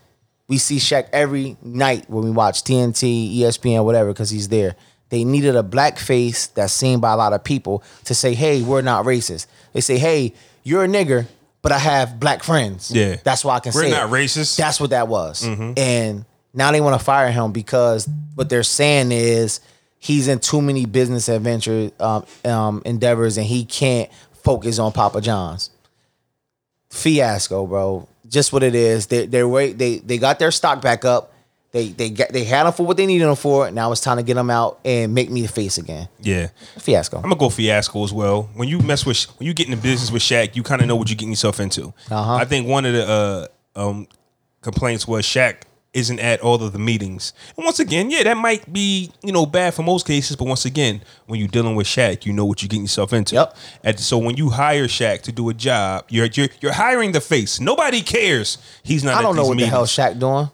Speaker 3: We see Shaq every night when we watch TNT, ESPN, whatever, because he's there. They needed a black face that's seen by a lot of people to say, "Hey, we're not racist." They say, "Hey, you're a nigger, but I have black friends."
Speaker 4: Yeah.
Speaker 3: that's why I can say.
Speaker 4: We're not
Speaker 3: it.
Speaker 4: racist.
Speaker 3: That's what that was. Mm-hmm. And now they want to fire him because what they're saying is he's in too many business adventure um, um, endeavors and he can't focus on Papa John's. Fiasco, bro. Just what it is. They they wait. They they got their stock back up. They they got they had them for what they needed them for. Now it's time to get them out and make me the face again.
Speaker 4: Yeah.
Speaker 3: Fiasco.
Speaker 4: I'm gonna go fiasco as well. When you mess with, when you get into business with Shaq, you kind of know what you're getting yourself into.
Speaker 3: Uh-huh.
Speaker 4: I think one of the uh, um, complaints was Shaq isn't at all of the meetings. And once again, yeah, that might be you know bad for most cases, but once again, when you're dealing with Shaq, you know what you're getting yourself into.
Speaker 3: Yep.
Speaker 4: And so when you hire Shaq to do a job, you're you're, you're hiring the face. Nobody cares. He's not.
Speaker 3: I don't know what the hell
Speaker 4: meetings.
Speaker 3: Shaq doing.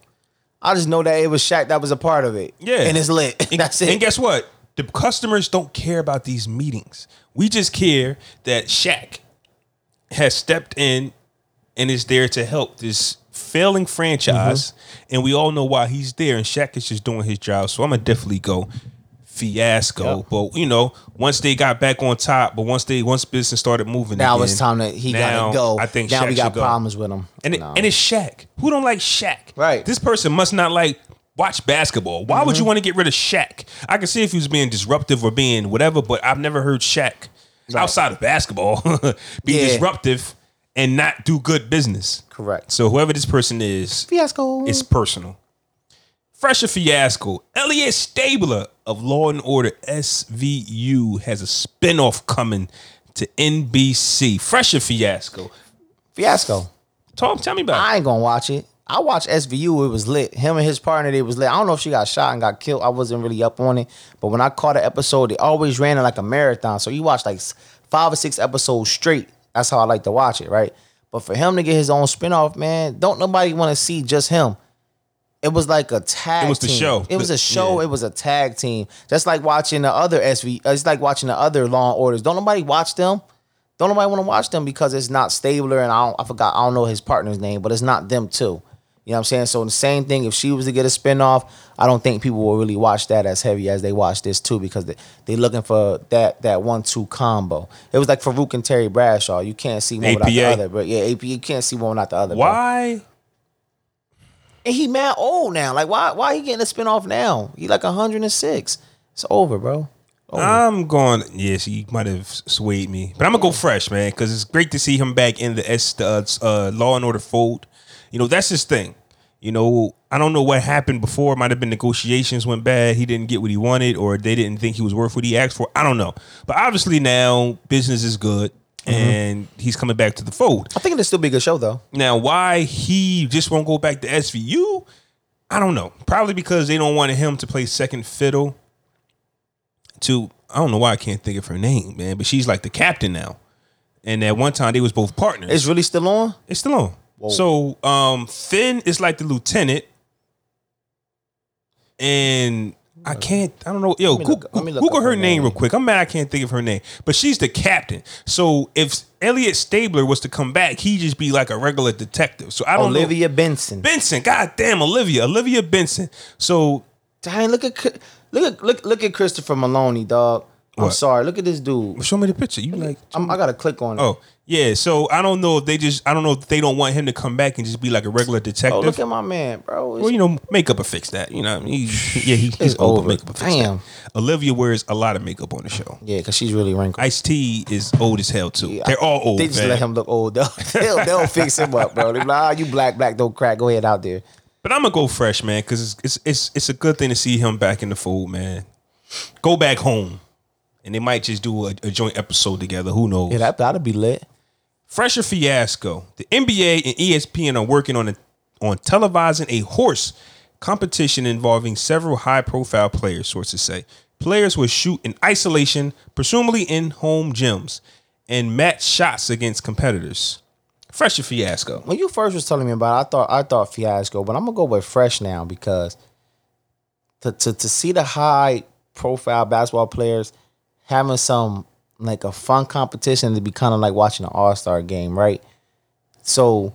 Speaker 3: I just know that it was Shaq that was a part of it.
Speaker 4: Yeah.
Speaker 3: and it's lit.
Speaker 4: And,
Speaker 3: That's it.
Speaker 4: And guess what? The customers don't care about these meetings. We just care that Shaq has stepped in and is there to help this failing franchise.
Speaker 3: Mm-hmm.
Speaker 4: And we all know why he's there. And Shaq is just doing his job. So I'm gonna definitely go fiasco.
Speaker 3: Yep.
Speaker 4: But you know, once they got back on top, but once they once business started moving,
Speaker 3: Now
Speaker 4: again,
Speaker 3: it's time that he
Speaker 4: now
Speaker 3: gotta go.
Speaker 4: I think
Speaker 3: now
Speaker 4: Shaq
Speaker 3: we got
Speaker 4: go.
Speaker 3: problems with him.
Speaker 4: And it,
Speaker 3: No.
Speaker 4: and it's Shaq. Who don't like Shaq?
Speaker 3: Right.
Speaker 4: This person must not like watch basketball. Why
Speaker 3: Mm-hmm.
Speaker 4: would you want to get rid of Shaq? I can see if he was being disruptive or being whatever, but I've never heard Shaq outside of basketball be
Speaker 3: Yeah.
Speaker 4: disruptive and not do good business.
Speaker 3: correct.
Speaker 4: So whoever this person is,
Speaker 3: Fiasco.
Speaker 4: it's personal. Fresh or Fiasco. Elliot Stabler of Law and Order SVU has a spinoff coming to NBC. Fresh or Fiasco.
Speaker 3: fiasco.
Speaker 4: Talk. Tell me about. it.
Speaker 3: I ain't gonna watch it. I watched SVU. It was lit. Him and his partner, they was lit. I don't know if she got shot and got killed. I wasn't really up on it. But when I caught an episode, they always ran it like a marathon. So you watch like five or six episodes straight. That's how I like to watch it, right? But for him to get his own spinoff, man, don't nobody want to see just him. It was like a tag.
Speaker 4: It was the
Speaker 3: team.
Speaker 4: show.
Speaker 3: It was a show.
Speaker 4: yeah.
Speaker 3: It was a tag team. Just like watching the other SV. It's like watching the other Law and Orders. Don't nobody watch them. Don't nobody want to watch them because it's not Stabler and I don't, I forgot I don't know his partner's name, but it's not them too. You know what I'm saying? So the same thing. If she was to get a spinoff, I don't think people will really watch that as heavy as they watch this too because they they looking for that that one two combo. It was like Farouk and Terry Bradshaw. You can't see one without the other, but yeah, AP, you can't see one without the other. bro.
Speaker 4: Why?
Speaker 3: And he mad old now. Like why why he getting a spinoff now? He like 106. It's over, bro. Over.
Speaker 4: I'm going. Yes, he might have swayed me, but I'm gonna go fresh, man, because it's great to see him back in the S the, uh, uh, Law and Order fold. You know, that's his thing. You know, I don't know what happened before. It might have been negotiations went bad. He didn't get what he wanted, or they didn't think he was worth what he asked for. I don't know. But obviously now business is good, mm-hmm. and he's coming back to the fold.
Speaker 3: I think it'll still be a good show though.
Speaker 4: Now, why he just won't go back to SVU, I don't know. Probably because they don't want him to play second fiddle to I don't know why I can't think of her name, man, but she's like the captain now. And at one time they was both partners.
Speaker 3: It's really still on.
Speaker 4: It's still on. So um Fin is like the lieutenant. And I can't, I don't know. Yo,
Speaker 3: me
Speaker 4: Goo-
Speaker 3: look- me
Speaker 4: Google her
Speaker 3: her
Speaker 4: name
Speaker 3: name.
Speaker 4: real quick. I'm mad I can't think of her name. But she's the captain. So if Elliot Stabler was to come back, he'd just be like a regular detective. So I don't know.
Speaker 3: Olivia Benson.
Speaker 4: Benson, god damn, Olivia, Olivia Benson. So
Speaker 3: Dang, look at look at look look at Christopher Meloni, dog. I'm
Speaker 4: What?
Speaker 3: sorry. Look at this dude.
Speaker 4: show me the picture. You like
Speaker 3: I'm, I gotta click on it.
Speaker 4: Oh, yeah. So I don't know if they just I don't know if they don't want him to come back and just be like a regular detective.
Speaker 3: Oh, look at my man, bro. It's-
Speaker 4: well, you know, makeup will fix that. You know, what I mean, He- yeah, he, he's
Speaker 3: It's
Speaker 4: old, but
Speaker 3: over.
Speaker 4: makeup will fix
Speaker 3: Damn.
Speaker 4: that. Olivia wears a lot of makeup on the show.
Speaker 3: yeah, because she's really wrinkled.
Speaker 4: Ice T is old as hell too. They're all old.
Speaker 3: They just
Speaker 4: man.
Speaker 3: let him look old. They'll, they'll, they'll fix him up, bro. They be like, ah, you black, black, don't crack. Go ahead out there.
Speaker 4: But I'm gonna go fresh, man, because it's, it's it's it's a good thing to see him back in the fold, man. Go back home, and they might just do a, a joint episode together. Who knows?
Speaker 3: Yeah, that that'll be lit.
Speaker 4: Fresh or Fiasco. The NBA and ESPN are working on a, on televising a horse competition involving several high-profile players. Sources say players will shoot in isolation, presumably in home gyms, and match shots against competitors. Fresh or Fiasco.
Speaker 3: When you first was telling me about, it, I thought I thought fiasco, but I'm gonna go with fresh now because to to to see the high profile basketball players having some like a fun competition to be kind of like watching an All Star game, right? So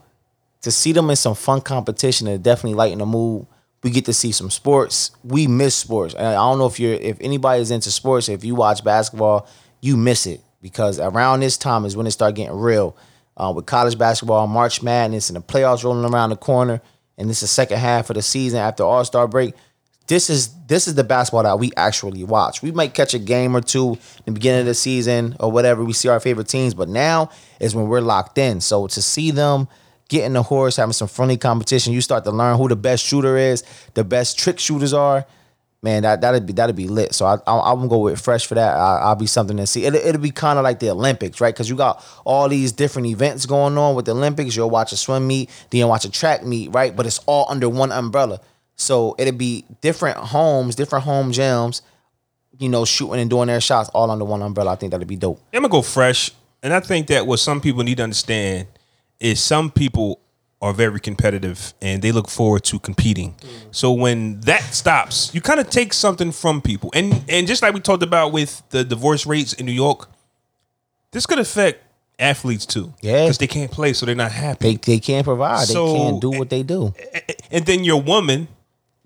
Speaker 3: to see them in some fun competition and definitely lighten the mood. We get to see some sports. We miss sports. I don't know if you're if anybody is into sports, if you watch basketball, you miss it because around this time is when it start getting real. Uh, with college basketball, March Madness, and the playoffs rolling around the corner, and this is the second half of the season after All Star break. This is this is the basketball that we actually watch. We might catch a game or two in the beginning of the season or whatever. We see our favorite teams, but now is when we're locked in. So to see them getting the horse, having some friendly competition, you start to learn who the best shooter is, the best trick shooters are. Man, that that'd be that'd be lit. So I, I I'm gonna go with fresh for that. I, I'll be something to see. It'll, it'll be kind of like the Olympics, right? Because you got all these different events going on with the Olympics. You'll watch a swim meet, then you'll watch a track meet, right? But it's all under one umbrella. So it'll be different homes, different home gyms, you know, shooting and doing their shots all under one umbrella. I think that'd be dope.
Speaker 4: I'm gonna go fresh, and I think that what some people need to understand is some people are very competitive and they look forward to competing. Mm. So when that stops, you kind of take something from people, and and just like we talked about with the divorce rates in New York, this could affect athletes too.
Speaker 3: Yeah.
Speaker 4: because they can't play, so they're not happy.
Speaker 3: They they can't provide.
Speaker 4: So-
Speaker 3: they can't do what they do.
Speaker 4: and then your woman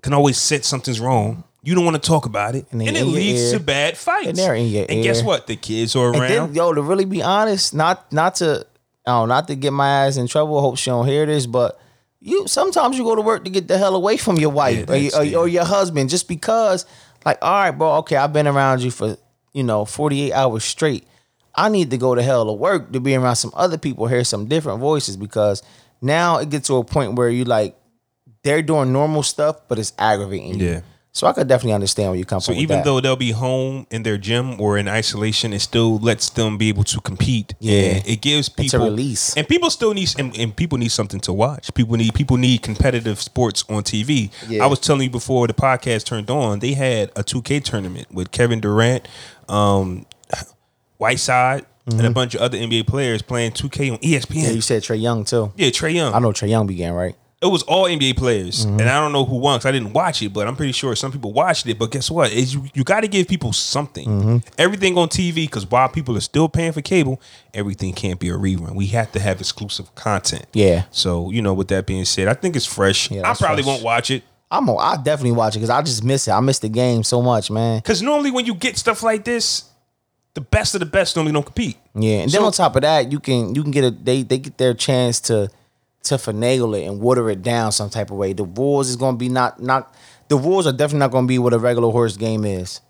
Speaker 4: can always say something's wrong. You don't want to talk about it,
Speaker 3: And
Speaker 4: and, it leads
Speaker 3: ear.
Speaker 4: to bad fights.
Speaker 3: And they're in your
Speaker 4: and guess what? The kids are around.
Speaker 3: And then, yo, to really be honest, not not to oh, not to get my ass in trouble. Hope she don't hear this, but you sometimes you go to work to get the hell away from your wife
Speaker 4: Yeah,
Speaker 3: or, your, or, or your husband just because, like, all right, bro, okay, I've been around you for you know forty eight hours straight. I need to go to hell to work to be around some other people, hear some different voices because now it gets to a point where you like they're doing normal stuff, but it's aggravating. you.
Speaker 4: Yeah.
Speaker 3: So I could definitely understand where you come
Speaker 4: So
Speaker 3: from. with
Speaker 4: even
Speaker 3: that.
Speaker 4: though they'll be home in their gym or in isolation, it still lets them be able to compete.
Speaker 3: Yeah.
Speaker 4: And it gives people
Speaker 3: release.
Speaker 4: And people still need and, and people need something to watch. People need people need competitive sports on TV.
Speaker 3: Yeah.
Speaker 4: I was telling you before the podcast turned on, they had a 2K tournament with Kevin Durant, um, Whiteside, and a bunch of other NBA players playing 2K on ESPN.
Speaker 3: Mm-hmm. yeah, you said Trae Young too.
Speaker 4: Yeah, Trae Young.
Speaker 3: I know Trae Young began right.
Speaker 4: It was all NBA players,
Speaker 3: Mm-hmm.
Speaker 4: and I don't know who won because I didn't watch it, but I'm pretty sure some people watched it. But guess what? Is you, you got to give people something.
Speaker 3: Mm-hmm.
Speaker 4: Everything on TV because while people are still paying for cable, everything can't be a rerun. We have to have exclusive content.
Speaker 3: Yeah.
Speaker 4: So you know, with that being said, I think it's fresh.
Speaker 3: Yeah,
Speaker 4: I probably
Speaker 3: fresh.
Speaker 4: won't watch it
Speaker 3: I'm a, I definitely watch it because I just miss it. I miss the game so much, man.
Speaker 4: because normally when you get stuff like this, the best of the best normally don't compete.
Speaker 3: Yeah, and then on top of that, you can you can get a they they get their chance to to finagle it and water it down some type of way. The rules is going to be not not the rules are definitely not going to be what a regular horse game is.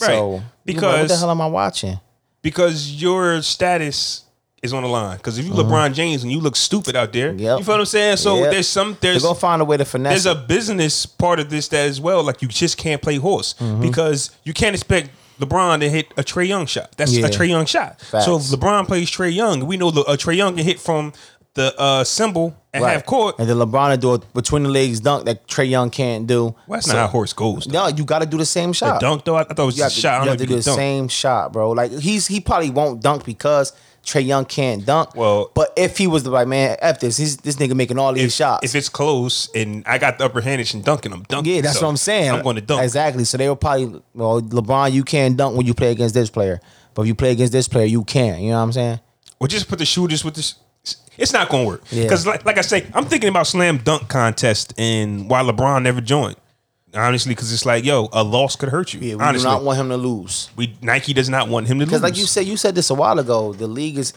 Speaker 4: Right.
Speaker 3: So you know, what the hell am I watching?
Speaker 4: because your status is on the line. Because if you LeBron James and you look stupid out there,
Speaker 3: Mm-hmm. Yep.
Speaker 4: you feel what I'm saying? So
Speaker 3: Yep.
Speaker 4: there's some
Speaker 3: They're
Speaker 4: there's
Speaker 3: gonna find a way to finesse.
Speaker 4: there's a business part of this that as well. Like you just can't play horse
Speaker 3: Mm-hmm.
Speaker 4: because you can't expect LeBron to hit a Trae Young shot. That's
Speaker 3: Yeah.
Speaker 4: a Trae Young shot. So if LeBron plays Trae Young, we know the, uh, Trae Young can hit from the uh, symbol at
Speaker 3: Right.
Speaker 4: half court.
Speaker 3: and the LeBron do a between the legs dunk that Trae Young can't do.
Speaker 4: Well, that's
Speaker 3: So-
Speaker 4: not how horse goes. Though.
Speaker 3: No, you got to do the same shot.
Speaker 4: Dunk though, I, thought it was
Speaker 3: You
Speaker 4: a shot.
Speaker 3: You have to do the
Speaker 4: dunk.
Speaker 3: same shot, bro. Like he's he probably won't dunk because Trae Young can't dunk.
Speaker 4: Well-
Speaker 3: but if he was the right man, f this, he's this nigga making all these
Speaker 4: If,
Speaker 3: shots.
Speaker 4: if it's close and I got the upper handage and dunking, I'm dunking.
Speaker 3: yeah, that's
Speaker 4: So
Speaker 3: what I'm saying.
Speaker 4: I'm going to dunk.
Speaker 3: exactly. So they were probably well, LeBron, you can't dunk when you play against this player, but if you play against this player, you can. You know what I'm saying?
Speaker 4: Or just put the shooters with this. It's not going to work
Speaker 3: Yeah.
Speaker 4: because, like, like I say, I'm thinking about slam dunk contest and why LeBron never joined. Honestly, because it's like, yo, a loss could hurt you.
Speaker 3: Yeah, we
Speaker 4: honestly,
Speaker 3: do not want him to lose.
Speaker 4: we Nike does not want him to lose.
Speaker 3: Because like you said, you said this a while ago. The league is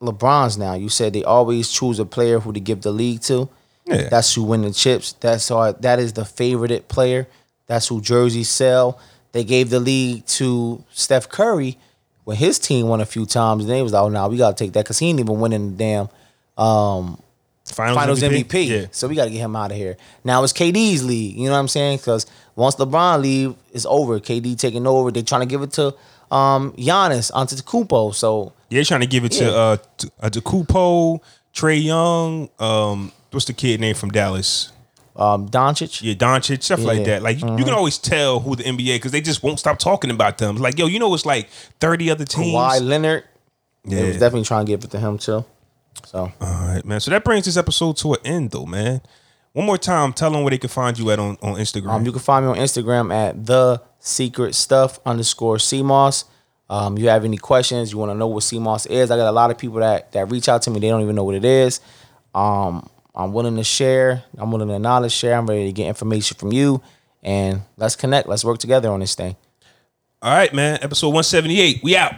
Speaker 3: LeBron's now. You said they always choose a player who to give the league to.
Speaker 4: Yeah.
Speaker 3: That's who win the chips. That's our, that is the favorited player. That's who jerseys sell. They gave the league to Steph Curry when his team won a few times. And they was like, oh, nah, we got to take that because he ain't even winning the damn
Speaker 4: finals,
Speaker 3: finals MVP.
Speaker 4: Yeah.
Speaker 3: So we got to get him out of here. Now it's KD's league. You know what I'm saying? Because once LeBron leave, it's over. KD taking over. They're trying to give it to um Giannis Antetokounmpo. So
Speaker 4: Yeah, they're trying to give it to
Speaker 3: Yeah.
Speaker 4: uh to, uh, to Kupo, Trae Young, um, what's the kid name from Dallas?
Speaker 3: Um Doncic.
Speaker 4: Yeah, Doncic, stuff like that. Like you, you can always tell who the NBA because they just won't stop talking about them. Like yo, you know, it's like thirty other teams.
Speaker 3: Kawhi Leonard.
Speaker 4: Yeah.
Speaker 3: Was definitely trying to give it to him too. So
Speaker 4: All right, man. So that brings this episode to an end, though, man. One more time, tell them where they can find you at on, on Instagram.
Speaker 3: um, you can find me on Instagram at the secret stuff underscore seamoss. Um, you have any questions, you want to know what sea moss is? I got a lot of people that that reach out to me, they don't even know what it is. Um, I'm willing to share, I'm willing to knowledge share, I'm ready to get information from you. And let's connect. Let's work together on this thing.
Speaker 4: All right, man. Episode 178. We out.